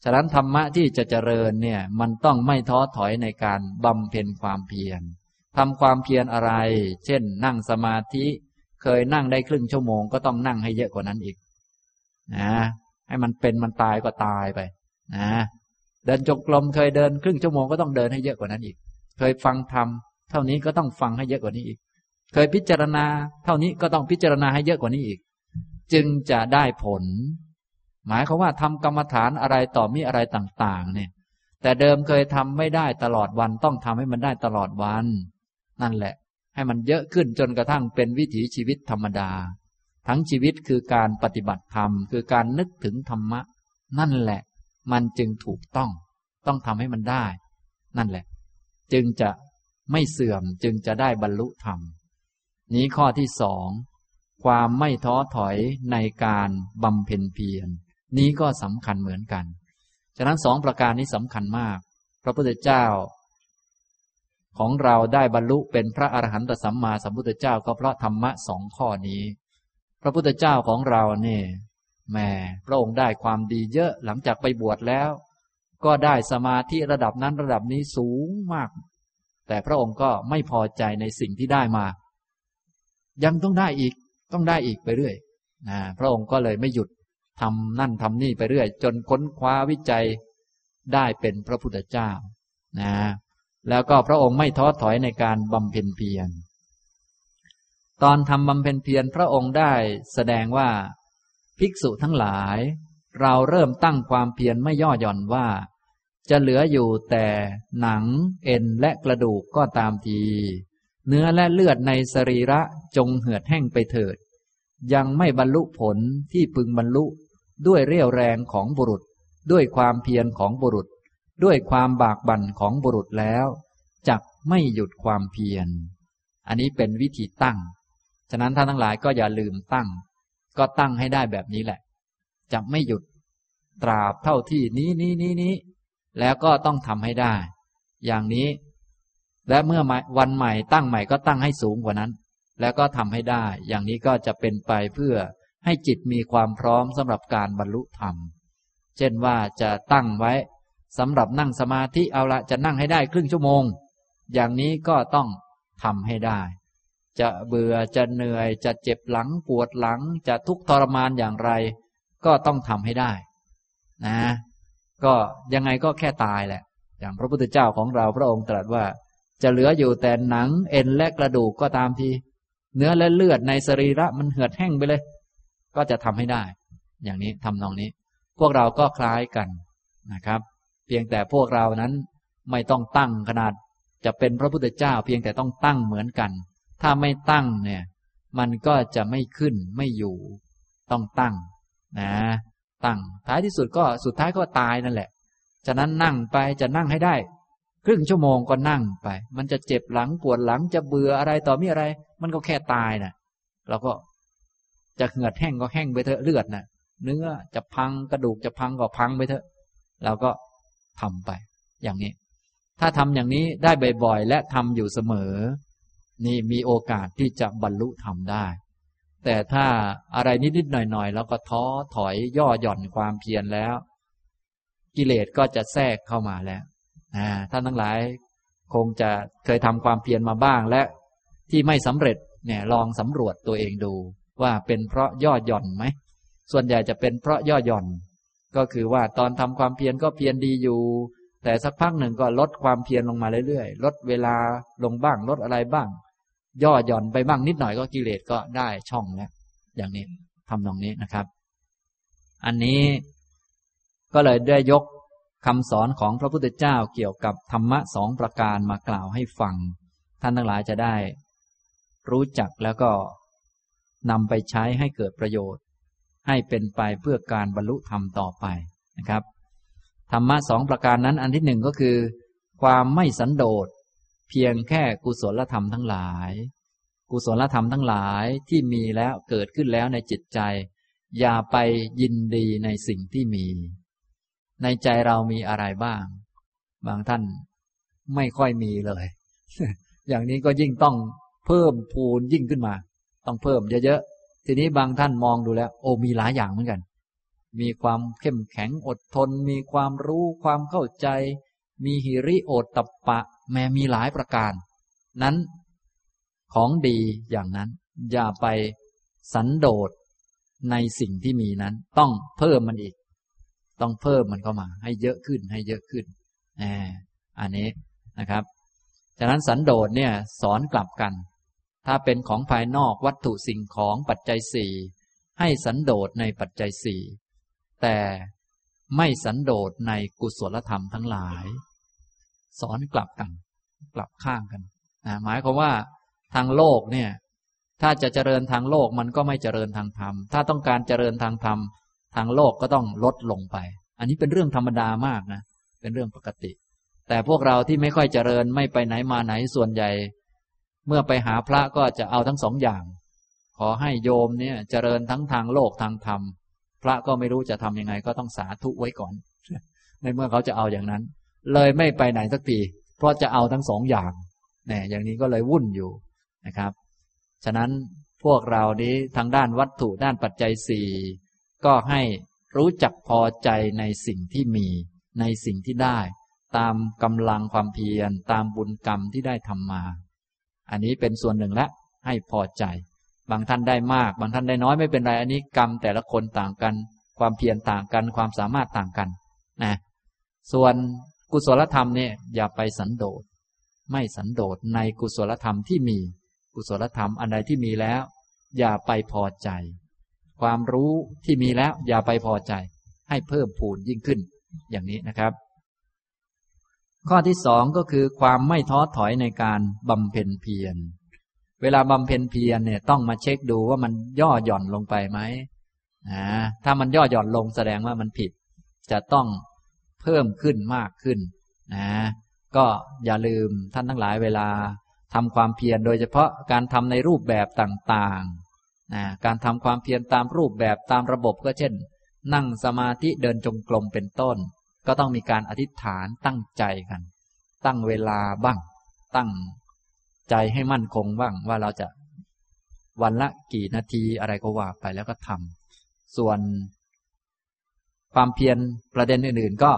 ฉะนั้นธรรมะที่จะเจริญเนี่ย มันต้องไม่ท้อถอยในการบำเพ็ญความเพียรทำความเพียรอะไร เช่น นั่งสมาธิ เคยนั่งได้ครึ่งชั่วโมงก็ต้องนั่งให้เยอะกว่านั้นอีก นะ ให้มันเป็นมันตายก็ตายไป นะ เดินจงกรมเคยเดินครึ่งชั่วโมงก็ต้องเดินให้เยอะกว่านั้นอีก เคยฟังธรรมเท่านี้ก็ต้องฟังให้เยอะกว่านี้อีก เคยพิจารณา เท่านี้ก็ต้องพิจารณาให้เยอะกว่านี้อีก จึงจะได้ผล หมายเขาว่าทำกรรมฐานอะไรต่อมีอะไรต่าง ๆ เนี่ย แต่เดิมเคยทำไม่ได้ตลอดวันต้องทำให้มันได้ตลอดวัน นั่นแหละ ให้มันเยอะขึ้นจนกระทั่งเป็นวิถีชีวิตธรรมดา ทั้งชีวิตคือการปฏิบัติธรรม คือการนึกถึงธรรมะ นั่นแหละ มันจึงถูกต้อง ต้องทำให้มันได้ นั่นแหละ จึงจะไม่เสื่อมจึงจะได้บรรลุธรรม นี้ข้อที่สองความไม่ท้อถอยในการบำเพ็ญเพียรนี้ก็สำคัญเหมือนกัน ฉะนั้นสองประการนี้สำคัญมาก พระพุทธเจ้า ของเราได้บรรลุเป็นพระอรหันตสัมมาสัมพุทธเจ้าก็เพราะธรรมะสองข้อนี้ พระพุทธเจ้าของเราเนี่ยแม่พระองค์ได้ความดีเยอะหลังจากไปบวชแล้ว ก็ได้สมาธิระดับนั้นระดับนี้สูงมาก แต่พระองค์ก็ไม่พอใจในสิ่งที่ได้มา ยังต้องได้อีก ต้องได้อีกไปเรื่อยนะพระองค์ก็เลยไม่หยุดทำนั่นทำนี่ไปเรื่อย จนค้นคว้าวิจัยได้เป็นพระพุทธเจ้านะแล้วก็พระองค์ไม่ท้อถอยในการบำเพ็ญเพียรตอนทำบำเพ็ญเพียรพระองค์ได้แสดงว่าภิกษุทั้งหลาย เราเริ่มตั้งความเพียรไม่ย่อหย่อนว่า จะเหลืออยู่แต่หนังเอ็นและกระดูกก็ตามที เนื้อและเลือดในสรีระจงเหือดแห้งไปเถิด ยังไม่บรรลุผลที่พึงบรรลุ ด้วยเรี่ยวแรงของบุรุษ ด้วยความเพียรของบุรุษ ด้วยความบากบั่นของบุรุษแล้วจักไม่หยุดความเพียร อันนี้เป็นวิธีตั้ง ฉะนั้นท่านทั้งหลายก็อย่าลืมตั้ง ก็ตั้งให้ได้แบบนี้แหละ จะไม่หยุด ตราบเท่าที่นี้นี้นี้นี้ แล้วก็ต้องทำให้ได้ อย่างนี้ และเมื่อวันใหม่ตั้งใหม่ก็ตั้งให้สูงกว่านั้น แล้วก็ทำให้ได้ อย่างนี้ก็จะเป็นไปเพื่อให้จิตมีความพร้อมสำหรับการบรรลุธรรม เช่นว่าจะตั้งไว้สำหรับนั่งสมาธิเอาละจะนั่งให้ได้ครึ่งชั่วโมง อย่างนี้ก็ต้องทำให้ได้ จะเบื่อจะเหนื่อยจะเจ็บหลังปวดหลังจะทุกข์ทรมานอย่างไร ก็ต้องทำให้ได้ นะ ก็ยังไงก็แค่ตายแหละ อย่างพระพุทธเจ้าของเราพระองค์ตรัสว่า จะเหลืออยู่แต่หนังเอ็นและกระดูกก็ตามที เนื้อและเลือดในสรีระมันเหือดแห้งไปเลย ก็จะทำให้ได้ อย่างนี้ทำนองนี้ พวกเราก็คล้ายกันนะครับ เพียงแต่พวกเรานั้นไม่ต้องตั้งขนาดจะเป็นพระพุทธเจ้า เพียงแต่ต้องตั้งเหมือนกัน ถ้าไม่ตั้งเนี่ย มันก็จะไม่ขึ้นไม่อยู่ ต้องตั้ง นะ ตั้งท้ายที่สุดก็สุดท้ายก็ตายนั่นแหละ ฉะนั้นนั่งไปจะนั่งให้ได้ ครึ่งชั่วโมงก็นั่งไป มันจะเจ็บหลังปวดหลังจะเบื่ออะไรต่อมีอะไร มันก็แค่ตายนะ่ะเราก็จะเหงือดแห้งก็แห้งไปเถอะเลือดนะ่ะ เนื้อจะพังกระดูกจะพังก็พังไปเถอะ เราก็ทำไป อย่างนี้ ถ้าทำอย่างนี้ได้บ่อยๆและทำอยู่เสมอ นี่มีโอกาสที่จะบรรลุธรรมได้ แต่ถ้าอะไรนิดๆหน่อยๆแล้วก็ท้อถอยย่อหย่อนความเพียรแล้ว กิเลสก็จะแทรกเข้ามาแล้ว ท่านทั้งหลายคงจะเคยทำความเพียรมาบ้างและที่ไม่สำเร็จเนี่ยลองสำรวจตัวเองดู ว่าเป็นเพราะย่อหย่อนไหม ส่วนใหญ่จะเป็นเพราะย่อหย่อน ก็คือว่าตอนทำความเพียรก็เพียรดีอยู่ แต่สักพักหนึ่งก็ลดความเพียรลงมาเรื่อยๆ ลดเวลาลงบ้างลดอะไรบ้าง ย่อหย่อนไปบ้างนิดหน่อยก็กิเลสก็ได้ช่องแล้วอย่างนี้ทำตรงนี้นะครับ อันนี้ก็เลยได้ยก คำสอนของพระพุทธเจ้าเกี่ยวกับธรรมะสองประการมากล่าวให้ฟัง ท่านทั้งหลายจะได้ รู้จักแล้วก็นำไปใช้ให้เกิดประโยชน์ ให้เป็นไปเพื่อการบรรลุธรรมต่อไปนะครับ ธรรมะสองประการนั้นอันที่หนึ่งก็คือ ความไม่สันโดษเพียงแค่กุศลธรรมทั้งหลาย กุศลธรรมทั้งหลายที่มีแล้วเกิดขึ้นแล้วในจิตใจ อย่าไปยินดีในสิ่งที่มี ในใจเรามีอะไรบ้าง บางท่านไม่ค่อยมีเลย อย่างนี้ก็ยิ่งต้องเพิ่มพูนยิ่งขึ้นมา ต้องเพิ่มเยอะๆ ทีนี้บางท่านมองดูแล้ว โอ้มีหลายอย่างเหมือนกัน มีความเข้มแข็งอดทน มีความรู้ความเข้าใจ มีหิริโอตตปปะ แม้มีหลายประการ นั้นของดีอย่างนั้น อย่าไปสันโดษในสิ่งที่มีนั้น ต้องเพิ่มมันอีก ต้องเพิ่มมันเข้ามา ให้เยอะขึ้นให้เยอะขึ้นอันนี้นะครับ ฉะนั้นสันโดษเนี่ยสอนกลับกัน ถ้าเป็นของภายนอกวัตถุสิ่งของปัจจัยสี่ให้สันโดษในปัจจัยสี่แต่ไม่สันโดษในกุศลธรรมทั้งหลาย สอนกลับกัน กลับข้างกันนะหมายความว่าทางโลกเนี่ย ถ้าจะเจริญทางโลกมันก็ไม่เจริญทางธรรม ถ้าต้องการเจริญทางธรรม ทางโลกก็ต้องลดลงไป อันนี้เป็นเรื่องธรรมดามากนะ เป็นเรื่องปกติ แต่พวกเราที่ไม่ค่อยเจริญไม่ไปไหนมาไหนส่วนใหญ่ เมื่อไปหาพระก็จะเอาทั้งสองอย่าง ขอให้โยมเนี่ยเจริญทั้งทางโลกทางธรรม พระก็ไม่รู้จะทํำยังไง ก็ต้องสาธุไว้ก่อน ในเมื่อเขาจะเอาอย่างนั้น เลยไม่ไปไหนสักทีเพราะจะเอาทั้งสองอย่างเนี่ยอย่างนี้ก็เลยวุ่นอยู่นะครับ ฉะนั้นพวกเรานี้ทางด้านวัตถุด้านปัจจัยสี่ ก็ให้รู้จักพอใจในสิ่งที่มี ในสิ่งที่ได้ ตามกำลังความเพียร ตามบุญกรรมที่ได้ทำมา อันนี้เป็นส่วนหนึ่งและให้พอใจ บางท่านได้มาก บางท่านได้น้อยไม่เป็นไร อันนี้กรรมแต่ละคนต่างกัน ความเพียรต่างกัน ความสามารถต่างกัน นะ ส่วนกุศลธรรมเนี่ยอย่าไปสันโดษ ไม่สันโดษในกุศลธรรมที่มี กุศลธรรมอันใดที่มีแล้ว อย่าไปพอใจ ความรู้ที่มีแล้วอย่าไปพอใจ ให้เพิ่มพูนยิ่งขึ้น อย่างนี้นะครับ ข้อที่สองก็คือความไม่ท้อถอยในการบำเพ็ญเพียร เวลาบำเพ็ญเพียรเนี่ยต้องมาเช็คดูว่ามันย่อหย่อนลงไปไหมนะถ้ามันย่อหย่อนลงแสดงว่ามันผิด จะต้องเพิ่มขึ้นมากขึ้นนะก็อย่าลืมท่านทั้งหลายเวลาทำความเพียรโดยเฉพาะการทำในรูปแบบต่างๆ นะการทำความเพียรตามรูปแบบตามระบบก็เช่น นั่งสมาธิเดินจงกรมเป็นต้น ก็ต้องมีการอธิษฐานตั้งใจกัน ตั้งเวลาบ้าง ตั้งใจให้มั่นคงบ้างว่าเราจะวันละกี่นาทีอะไรก็ว่าไปแล้วก็ทำส่วนความเพียรประเด็นอื่น ๆ ก็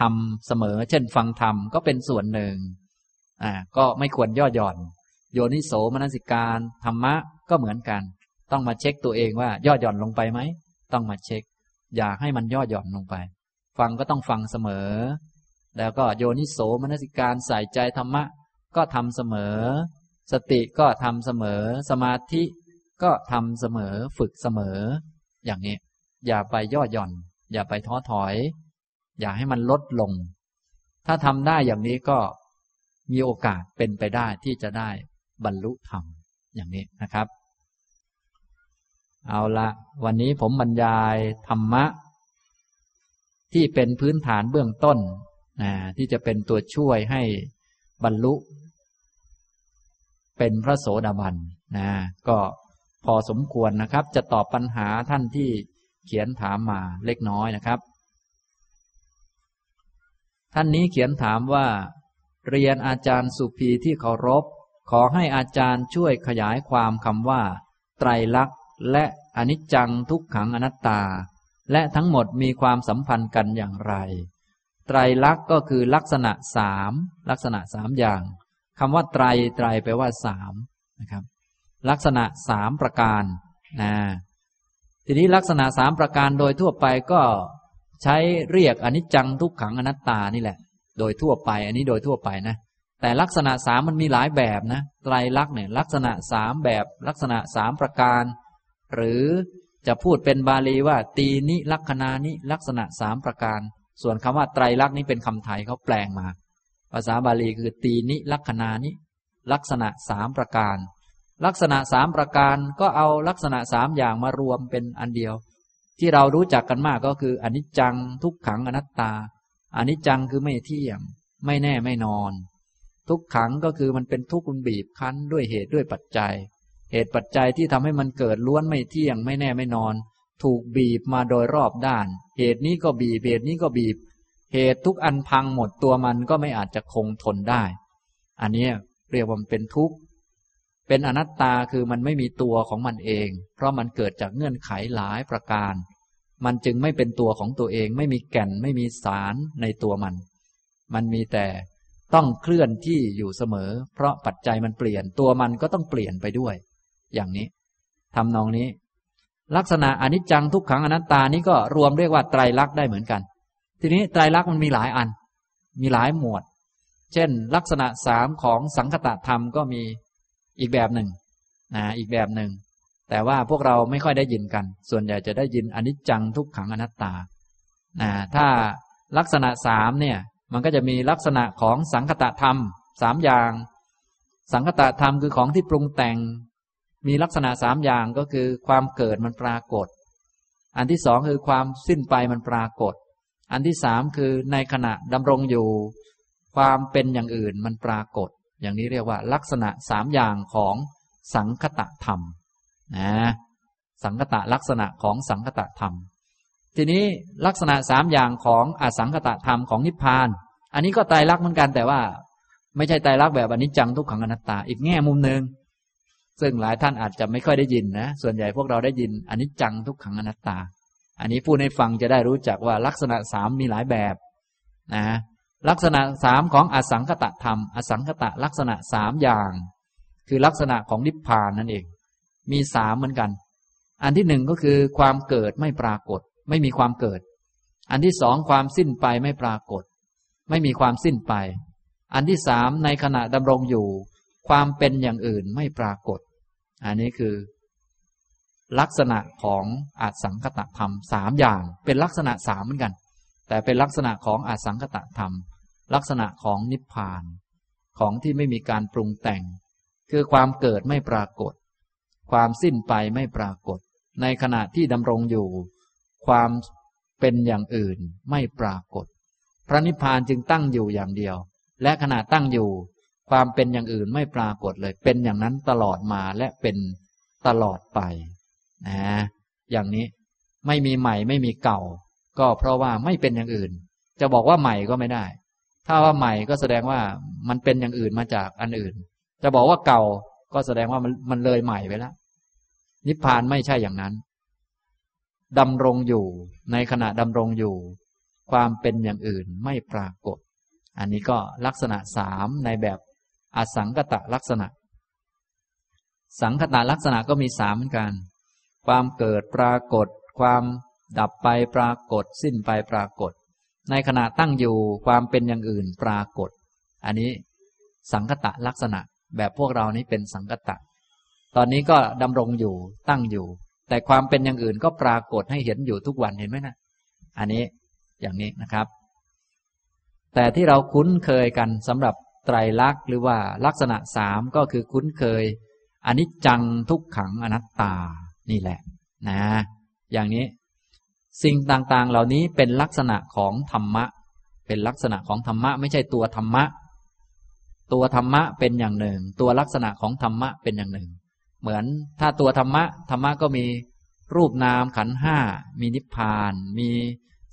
ทำเสมอ เช่น ฟังธรรมก็เป็นส่วนหนึ่ง อ่า ก็ไม่ควรย่อหย่อน โยนิโสมนสิการธรรมะก็เหมือนกัน ต้องมาเช็คตัวเองว่า ย่อหย่อนลงไปไหม ต้องมาเช็ค อย่าให้มันย่อหย่อนลงไป ฟังก็ต้องฟังเสมอ แล้วก็โยนิโสมนสิการใส่ใจธรรมะ ก็ทำเสมอ สติก็ทำเสมอ สมาธิก็ทำเสมอฝึกเสมอ อย่างนี้ อย่าไปย่อหย่อน อย่าไปท้อถอย อย่าให้มันลดลง ถ้าทำได้อย่างนี้ก็มีโอกาสเป็นไปได้ที่จะได้บรรลุธรรมอย่างนี้นะครับ เอาละวันนี้ผมบรรยายธรรมะ ที่เป็นพื้นฐานเบื้องต้นนะที่จะเป็นตัวช่วยให้บรรลุ เป็นพระโสดาบันนะก็พอสมควรนะครับ จะตอบปัญหาท่านที่เขียนถามมาเล็กน้อยนะครับ ท่านนี้เขียนถามว่า เรียนอาจารย์สุภีที่เคารพ ขอให้อาจารย์ช่วยขยายความคำว่า ไตรลักษณ และอนิจจังทุกขังอนัตตา และทั้งหมดมีความสัมพันธ์กันอย่างไร ไตรลักษณ์ก็คือลักษณะสามลักษณะสามอย่างคำว่าไตรไตรแปลว่าสามนะครับ ลักษณะสามประการนะทีนี้ลักษณะสามประการโดยทั่วไปก็ใช้เรียกอนิจจังทุกขังอนัตตานี่แหละ โดยทั่วไปอันนี้โดยทั่วไปนะ แต่ลักษณะสามมันมีหลายแบบนะไตรลักษณ์เนี่ยลักษณะสามแบบลักษณะสามประการ หรือจะพูดเป็นบาลีว่า ตีนิลักษณานิลักษณะสามประการ ส่วนคำว่าไตรลักษณ์นี้เป็นคำไทยเขาแปลงมา ภาษาบาลีคือ ตีนิลักษณานิลักษณะสามประการ ลักษณะสามประการก็เอาลักษณะสามอย่างมารวมเป็นอันเดียว ที่เรารู้จักกันมากก็คืออนิจจังทุกขังอนัตตาอนิจจังคือไม่เที่ยง ไม่แน่ไม่นอน ทุกขังก็คือมันเป็นทุกข์มันบีบคั้นด้วยเหตุด้วยปัจจัย เหตุปัจจัยที่ทำให้มันเกิดล้วนไม่เที่ยงไม่แน่ไม่นอน ถูกบีบมาโดยรอบด้าน เหตุนี้ก็บีบเหตุนี้ก็บีบ เหตุทุกอันพังหมดตัวมันก็ไม่อาจจะคงทนได้ อันนี้เรียกว่ามันเป็นทุกข์เป็นอนัตตาคือมันไม่มีตัวของมันเอง เพราะมันเกิดจากเงื่อนไขหลายประการ มันจึงไม่เป็นตัวของตัวเอง ไม่มีแก่นไม่มีสารในตัวมัน มันมีแต่ต้องเคลื่อนที่อยู่เสมอ เพราะปัจจัยมันเปลี่ยนตัวมันก็ต้องเปลี่ยนไปด้วย อย่างนี้ทำนองนี้ ลักษณะอนิจจังทุกขังอนัตตานี้ก็รวมเรียกว่าไตรลักษณ์ได้เหมือนกัน ทีนี้ไตรลักษณ์มันมีหลายอัน มีหลายหมวด เช่น ลักษณะสามของสังคตะธรรมก็มีอีกแบบหนึ่งนะอีกแบบหนึ่ง แต่ว่าพวกเราไม่ค่อยได้ยินกัน ส่วนใหญ่จะได้ยินอนิจจังทุกขังอนัตตานะถ้าลักษณะสามเนี่ย มันก็จะมีลักษณะของสังคตะธรรมสามอย่าง สังคตะธรรมคือของที่ปรุงแต่ง มีลักษณะสามอย่างก็คือ ความเกิดมันปรากฏ อันที่สองคือความสิ้นไปมันปรากฏ อันที่สามคือในขณะดำรงอยู่ ความเป็นอย่างอื่นมันปรากฏ อย่างนี้เรียกว่า ลักษณะสามอย่างของสังคตะธรรมนะสังคตะลักษณะของสังคตะธรรม ทีนี้ลักษณะสามอย่างของอสังคตะธรรมของนิพพาน อันนี้ก็ตายรักเหมือนกันแต่ว่า ไม่ใช่ตายรักแบบอนิจจังทุกขังอนัตตา อีกแง่มุมหนึ่ง ซึ่งหลายท่านอาจจะไม่ค่อยได้ยินนะ ส่วนใหญ่พวกเราได้ยินอันิจจังทุกขังอนัตตา อันนี้ผู้ในฟังจะได้รู้จักว่าลักษณะสามมีหลายแบบนะลักษณะสามของอสังคตะธรรม อสังคตะลักษณะสามอย่าง คือลักษณะของนิพพานนั่นเอง มีสามเหมือนกัน อันที่หนึ่งก็คือความเกิดไม่ปรากฏ ไม่มีความเกิด อันที่สองความสิ้นไปไม่ปรากฏ ไม่มีความสิ้นไป อันที่สามในขณะดำรงอยู่ ความเป็นอย่างอื่นไม่ปรากฏ อันนี้คือ ลักษณะของอาสังคตธรรมสามอย่าง เป็นลักษณะสามเหมือนกัน แต่เป็นลักษณะของอาสังคตธรรม ลักษณะของนิพพาน ของที่ไม่มีการปรุงแต่ง คือความเกิดไม่ปรากฏ ความสิ้นไปไม่ปรากฏ ในขณะที่ดำรงอยู่ ความเป็นอย่างอื่นไม่ปรากฏ พระนิพพานจึงตั้งอยู่อย่างเดียว และขณะตั้งอยู่ ความเป็นอย่างอื่นไม่ปรากฏเลย เป็นอย่างนั้นตลอดมาและเป็นตลอดไปนะอย่างนี้ไม่มีใหม่ไม่มีเก่า ก็เพราะว่าไม่เป็นอย่างอื่น จะบอกว่าใหม่ก็ไม่ได้ ถ้าว่าใหม่ก็แสดงว่ามันเป็นอย่างอื่นมาจากอันอื่น จะบอกว่าเก่าก็แสดงว่ามันมันเลยใหม่ไปแล้วนิพพานไม่ใช่อย่างนั้นดำรงอยู่ ในขณะดำรงอยู่ ความเป็นอย่างอื่นไม่ปรากฏ อันนี้ก็ลักษณะสามในแบบ อสังกตะลักษณะ สังคตะลักษณะก็มีสามเหมือนกัน ความเกิดปรากฏ ความดับไปปรากฏ สิ้นไปปรากฏ ในขณะตั้งอยู่ความเป็นอย่างอื่นปรากฏ อันนี้สังคตะลักษณะแบบพวกเรานี้เป็นสังคตะ ตอนนี้ก็ดำรงอยู่ตั้งอยู่ แต่ความเป็นอย่างอื่นก็ปรากฏให้เห็นอยู่ทุกวันเห็นไหมนะอันนี้อย่างนี้นะครับ แต่ที่เราคุ้นเคยกันสำหรับ ไตรลักษณ์หรือว่าลักษณะสามก็คือคุ้นเคยอนิจจังทุกขังอนัตตานี่แหละ นะ อย่างนี้ สิ่งต่างๆ เหล่านี้เป็นลักษณะของธรรมะ เป็นลักษณะของธรรมะ ไม่ใช่ตัวธรรมะ ตัวธรรมะเป็นอย่างหนึ่ง ตัวลักษณะของธรรมะเป็นอย่างหนึ่ง เหมือนถ้าตัวธรรมะธรรมะก็มีรูปนามขันห้ามีนิพพาน มี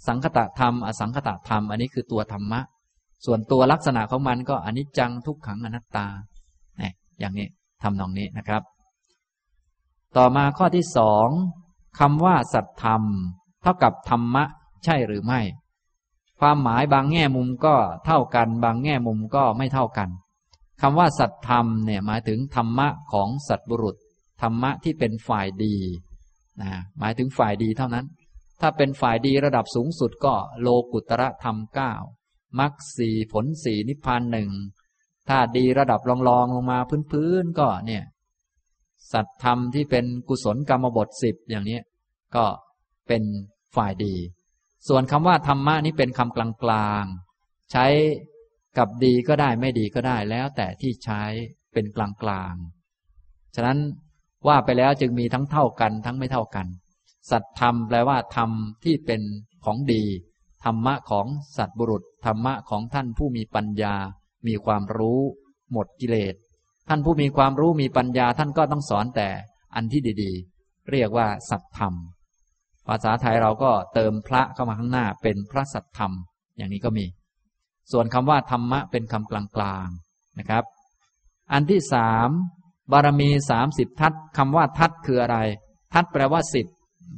สังคตะธรรม อสังคตะธรรม อันนี้คือตัวธรรมะ ส่วนตัวลักษณะของมันก็อนิจจังทุกขังอนัตตาเนี่ยอย่างนี้ทำนองนี้นะครับ ต่อมาข้อที่สองคำว่าสัตธรรม เท่ากับธรรมะ ใช่หรือไม่ ความหมายบางแง่มุมก็เท่ากัน บางแง่มุมก็ไม่เท่ากันคำว่าสัตธรรมเนี่ยหมายถึงธรรมะของสัตบุรุษ ธรรมะที่เป็นฝ่ายดีนะหมายถึงฝ่ายดีเท่านั้น ถ้าเป็นฝ่ายดีระดับสูงสุดก็โลกุตระธรรมเก้า มรรคสี่ผลสี่นิพพานหนึ่งถ้าดีระดับรองๆลงมาพื้นๆก็เนี่ย สัตธรรมที่เป็นกุศลกรรมบทสิบอย่างนี้ก็เป็นฝ่ายดี ส่วนคำว่าธรรมะนี้เป็นคำกลางๆ ใช้กับดีก็ได้ไม่ดีก็ได้แล้วแต่ที่ใช้เป็นกลางกลางฉะนั้นว่าไปแล้วจึงมีทั้งเท่ากันทั้งไม่เท่ากัน สัตธรรมแปลว่าธรรมที่เป็นของดี รรมะของสัตบุรุษ ธรรมะของท่านผู้มีปัญญา มีความรู้ หมดกิเลส ท่านผู้มีความรู้มีปัญญาท่านก็ต้องสอนแต่อันที่ดีๆ เรียกว่าสัตธรรม ภาษาไทยเราก็เติมพระเข้ามาข้างหน้าเป็นพระสัตธรรม อย่างนี้ก็มี ส่วนคำว่าธรรมะเป็นคำกลางๆนะครับ อันที่สามบารมีสามสิบทัศคำว่าทัศคืออะไร ทัศแปลว่าสิบ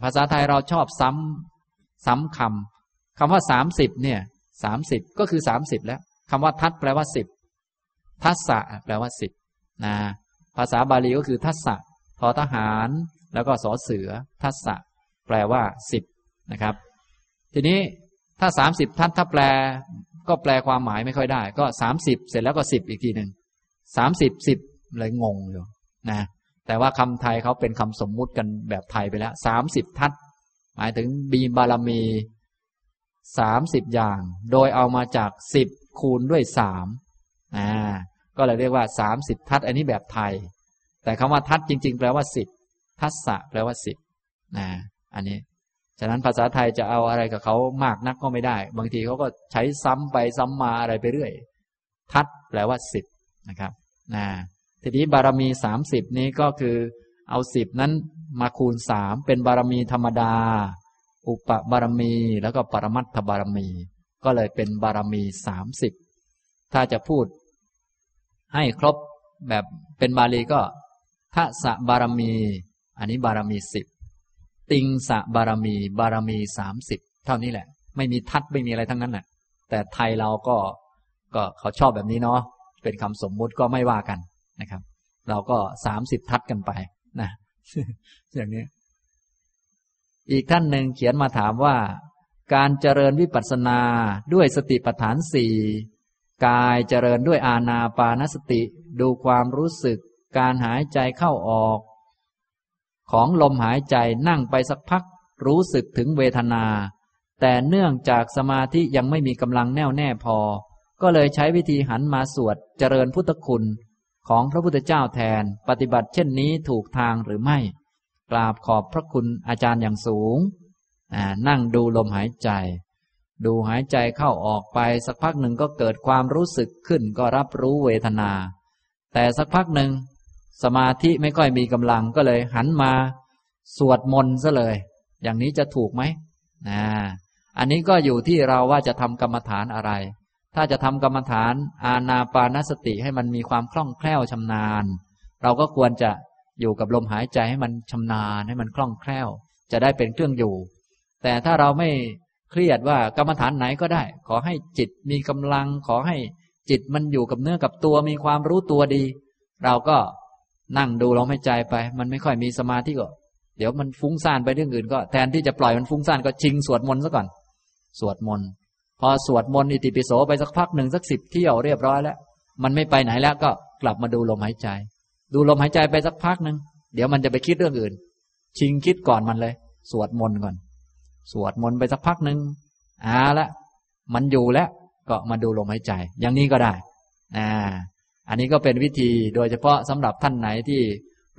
ภาษาไทยเราชอบซ้ำซ้ำคำ คำว่าสามสิบเนี่ยสามสิบก็คือสามสิบแล้วคำว่าทัศแปลว่าสิบทัศะแปลว่าสิบนะภาษาบาลีก็คือทัศะทอทหาร แล้วก็สอเสือ ทัศะแปลว่าสิบนะครับ ทีนี้ถ้าสามสิบทัศถ้าแปล ก็แปลความหมายไม่ค่อยได้ ก็สามสิบเสร็จแล้วก็สิบอีกทีหนึ่งสามสิบสิบเลยงงอยู่นะแต่ว่าคำไทยเขาเป็นคำสมมุติกันแบบไทยไปแล้วสามสิบทัศหมายถึงบีบารมี สามสิบอย่าง โดยเอามาจากสิบคูณด้วยสามอ่าก็เลยเรียกว่าสามสิบทัศอันนี้แบบไทย แต่คำว่าทัศจริง ๆ แปลว่าสิบทัศะแปลว่าสิบนะอันนี้ ฉะนั้นภาษาไทยจะเอาอะไรกับเขามากนักก็ไม่ได้ บางทีเขาก็ใช้ซ้ำไปซ้ำมาอะไรไปเรื่อย ทัดแปลว่าสิบนะครับนะทีนี้บารมีสามสิบนี้ก็คือ เอาสิบนั้นมาคูณสามเป็นบารมีธรรมดา อุปบารมีแล้วก็ปรมัตถบารมี ก็เลยเป็นบารมีสามสิบถ้าจะพูด ให้ครบแบบเป็นบาลีก็ทัศบารมี อันนี้บารมีสิบติงสะบารมี บารมีสามสิบเท่านี้แหละ ไม่มีทัดไม่มีอะไรทั้งนั้นแหละแต่ไทยเราก็ก็เขาชอบแบบนี้เนาะเป็นคำสมมุติก็ไม่ว่ากันนะครับ เราก็สามสิบทัดกันไปนะอย่างนี้ อีกท่านหนึ่งเขียนมาถามว่า การเจริญวิปัสสนาด้วยสติปัฏฐานสี่กายเจริญด้วยอาณาปานสติ ดูความรู้สึก การหายใจเข้าออก ของลมหายใจนั่งไปสักพัก รู้สึกถึงเวทนา แต่เนื่องจากสมาธิยังไม่มีกำลังแน่วแน่พอ ก็เลยใช้วิธีหันมาสวดเจริญพุทธคุณของพระพุทธเจ้าแทน ปฏิบัติเช่นนี้ถูกทางหรือไม่ กราบขอบพระคุณอาจารย์อย่างสูง นั่งดูลมหายใจ ดูหายใจเข้าออกไป สักพักหนึ่งก็เกิดความรู้สึกขึ้นก็รับรู้เวทนา แต่สักพักหนึ่ง สมาธิไม่ค่อยมีกำลังก็เลยหันมา สวดมนต์ซะเลย อย่างนี้จะถูกไหมนะอันนี้ก็อยู่ที่เราว่าจะทำกรรมฐานอะไร ถ้าจะทำกรรมฐานอาณาปานสติให้มันมีความคล่องแคล่วชำนาญ เราก็ควรจะ อยู่กับลมหายใจให้มันชำนาญให้มันคล่องแคล่ว จะได้เป็นเครื่องอยู่ แต่ถ้าเราไม่เครียดว่ากรรมฐานไหนก็ได้ ขอให้จิตมีกำลัง ขอให้จิตมันอยู่กับเนื้อกับตัวมีความรู้ตัวดี เราก็นั่งดูลมหายใจไป มันไม่ค่อยมีสมาธิก็ เดี๋ยวมันฟุ้งซ่านไปเรื่องอื่น ก็แทนที่จะปล่อยมันฟุ้งซ่านก็ชิงสวดมนต์ซะก่อน สวดมนต์พอสวดมนต์อิติปิโสไปสักพักหนึ่งสักสิบเที่ยวเรียบร้อยแล้ว มันไม่ไปไหนแล้วก็กลับมาดูลมหายใจ ดูลมหายใจไปสักพักหนึ่งเดี๋ยวมันจะไปคิดเรื่องอื่น ชิงคิดก่อนมันเลย สวดมนต์ก่อน สวดมนต์ไปสักพักหนึ่งอ่าละ มันอยู่แล้ว ก็มาดูลมหายใจ อย่างนี้ก็ได้อ่าอันนี้ก็เป็นวิธีโดยเฉพาะสำหรับท่านไหนที่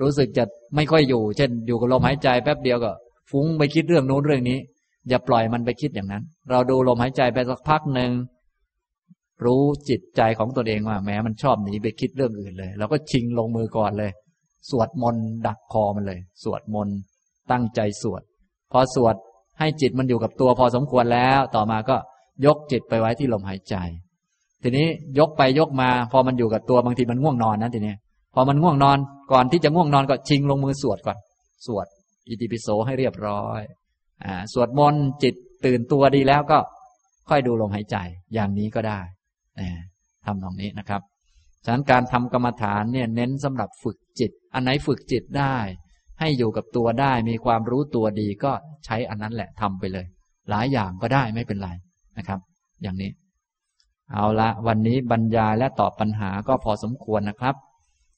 รู้สึกจะไม่ค่อยอยู่ เช่น อยู่กับลมหายใจแป๊บเดียวก็ฟุ้งไปคิดเรื่องโน้นเรื่องนี้ อย่าปล่อยมันไปคิดอย่างนั้น เราดูลมหายใจไปสักพักหนึ่ง รู้จิตใจของตนเองว่าแม้มันชอบหนีไปคิดเรื่องอื่นเลยเราก็ชิงลงมือก่อนเลย สวดมนต์ดักคอมันเลย สวดมนต์ตั้งใจสวด พอสวดให้จิตมันอยู่กับตัวพอสมควรแล้ว ต่อมาก็ยกจิตไปไว้ที่ลมหายใจ ทีนี้ยกไปยกมา พอมันอยู่กับตัวบางทีมันง่วงนอนนะทีนี้พอมันง่วงนอนก่อนที่จะง่วงนอนก็ชิงลงมือสวดก่อน สวด อิติปิโสให้เรียบร้อยอ่าสวดมนต์จิตตื่นตัวดีแล้วก็ค่อยดูลมหายใจ อย่างนี้ก็ได้ ทำตรงนี้นะครับฉะนั้นการทำกรรมฐานเนี่ยเน้นสำหรับฝึกจิต อันไหนฝึกจิตได้ ให้อยู่กับตัวได้มีความรู้ตัวดีก็ใช้อันนั้นแหละทำไปเลย หลายอย่างก็ได้ไม่เป็นไรนะครับ อย่างนี้ เอาละวันนี้บรรยายและตอบปัญหาก็พอสมควรนะครับ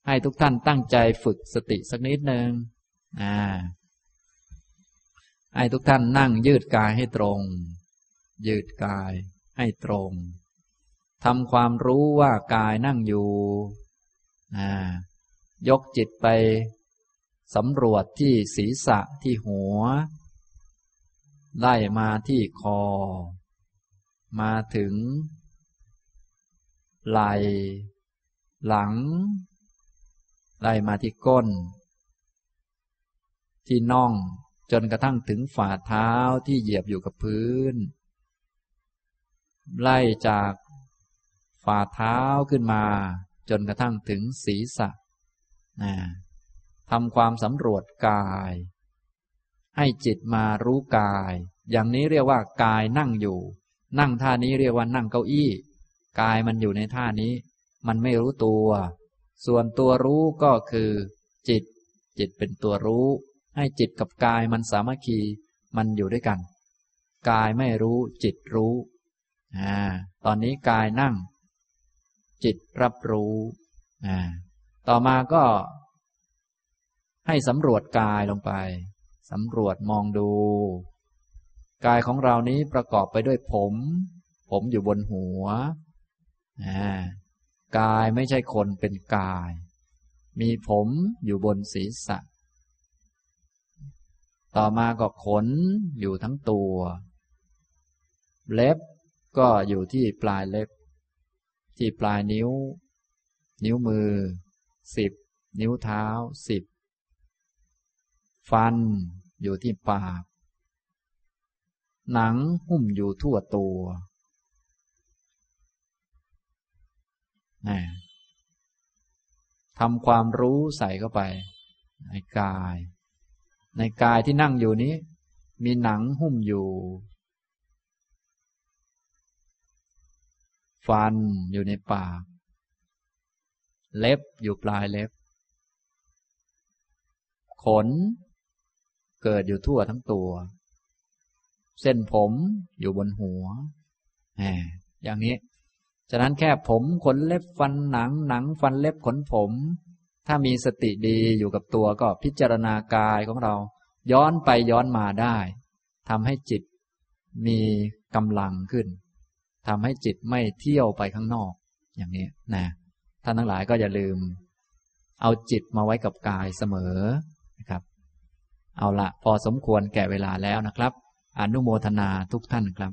ให้ทุกท่านตั้งใจฝึกสติสักนิดหนึ่งอ่าให้ทุกท่านนั่งยืดกายให้ตรง ยืดกายให้ตรง ทำความรู้ว่ากายนั่งอยู่ยกจิตไปสำรวจที่ศีรษะที่หัว ไล่มาที่คอ มาถึง ไหลหลัง ไล่มาที่ก้น ที่น่องจนกระทั่งถึงฝ่าเท้าที่เหยียบอยู่กับพื้น ไล่จาก ฝ่าเท้าขึ้นมา จนกระทั่งถึงศีรษะทำความสำรวจกาย ให้จิตมารู้กาย อย่างนี้เรียกว่ากายนั่งอยู่ นั่งท่านี้เรียกว่านั่งเก้าอี้ กายมันอยู่ในท่านี้ มันไม่รู้ตัว ส่วนตัวรู้ก็คือ จิต จิตเป็นตัวรู้ ให้จิตกับกายมันสามัคคีมันอยู่ด้วยกัน กายไม่รู้จิตรู้อ่าตอนนี้กายนั่ง จิตรับรู้อ่าต่อมาก็ ให้สำรวจกายลงไปสำรวจมองดู กายของเรานี้ประกอบไปด้วยผม ผมอยู่บนหัวกายไม่ใช่คนเป็นกาย มีผมอยู่บนศีรษะ ต่อมาก็ขนอยู่ทั้งตัว เล็บก็อยู่ที่ปลายเล็บ ที่ปลายนิ้ว นิ้วมือสิบนิ้วเท้าสิบฟันอยู่ที่ปาก หนังหุ้มอยู่ทั่วตัวทำความรู้ใส่เข้าไป ในกาย ในกายที่นั่งอยู่นี้ มีหนังหุ้มอยู่ ฟันอยู่ในปาก เล็บอยู่ปลายเล็บ ขน เกิดอยู่ทั่วทั้งตัว เส้นผมอยู่บนหัวแหมอย่างนี้ ฉะนั้นแค่ผมขนเล็บฟันหนังหนังฟันเล็บขนผม ถ้ามีสติดีอยู่กับตัวก็พิจารณากายของเรา ย้อนไปย้อนมาได้ทำให้จิตมีกำลังขึ้น ทำให้จิตไม่เที่ยวไปข้างนอก อย่างนี้นะท่านทั้งหลายก็อย่าลืม เอาจิตมาไว้กับกายเสมอนะครับ เอาละพอสมควรแก่เวลาแล้วนะครับ อนุโมทนาทุกท่านครับ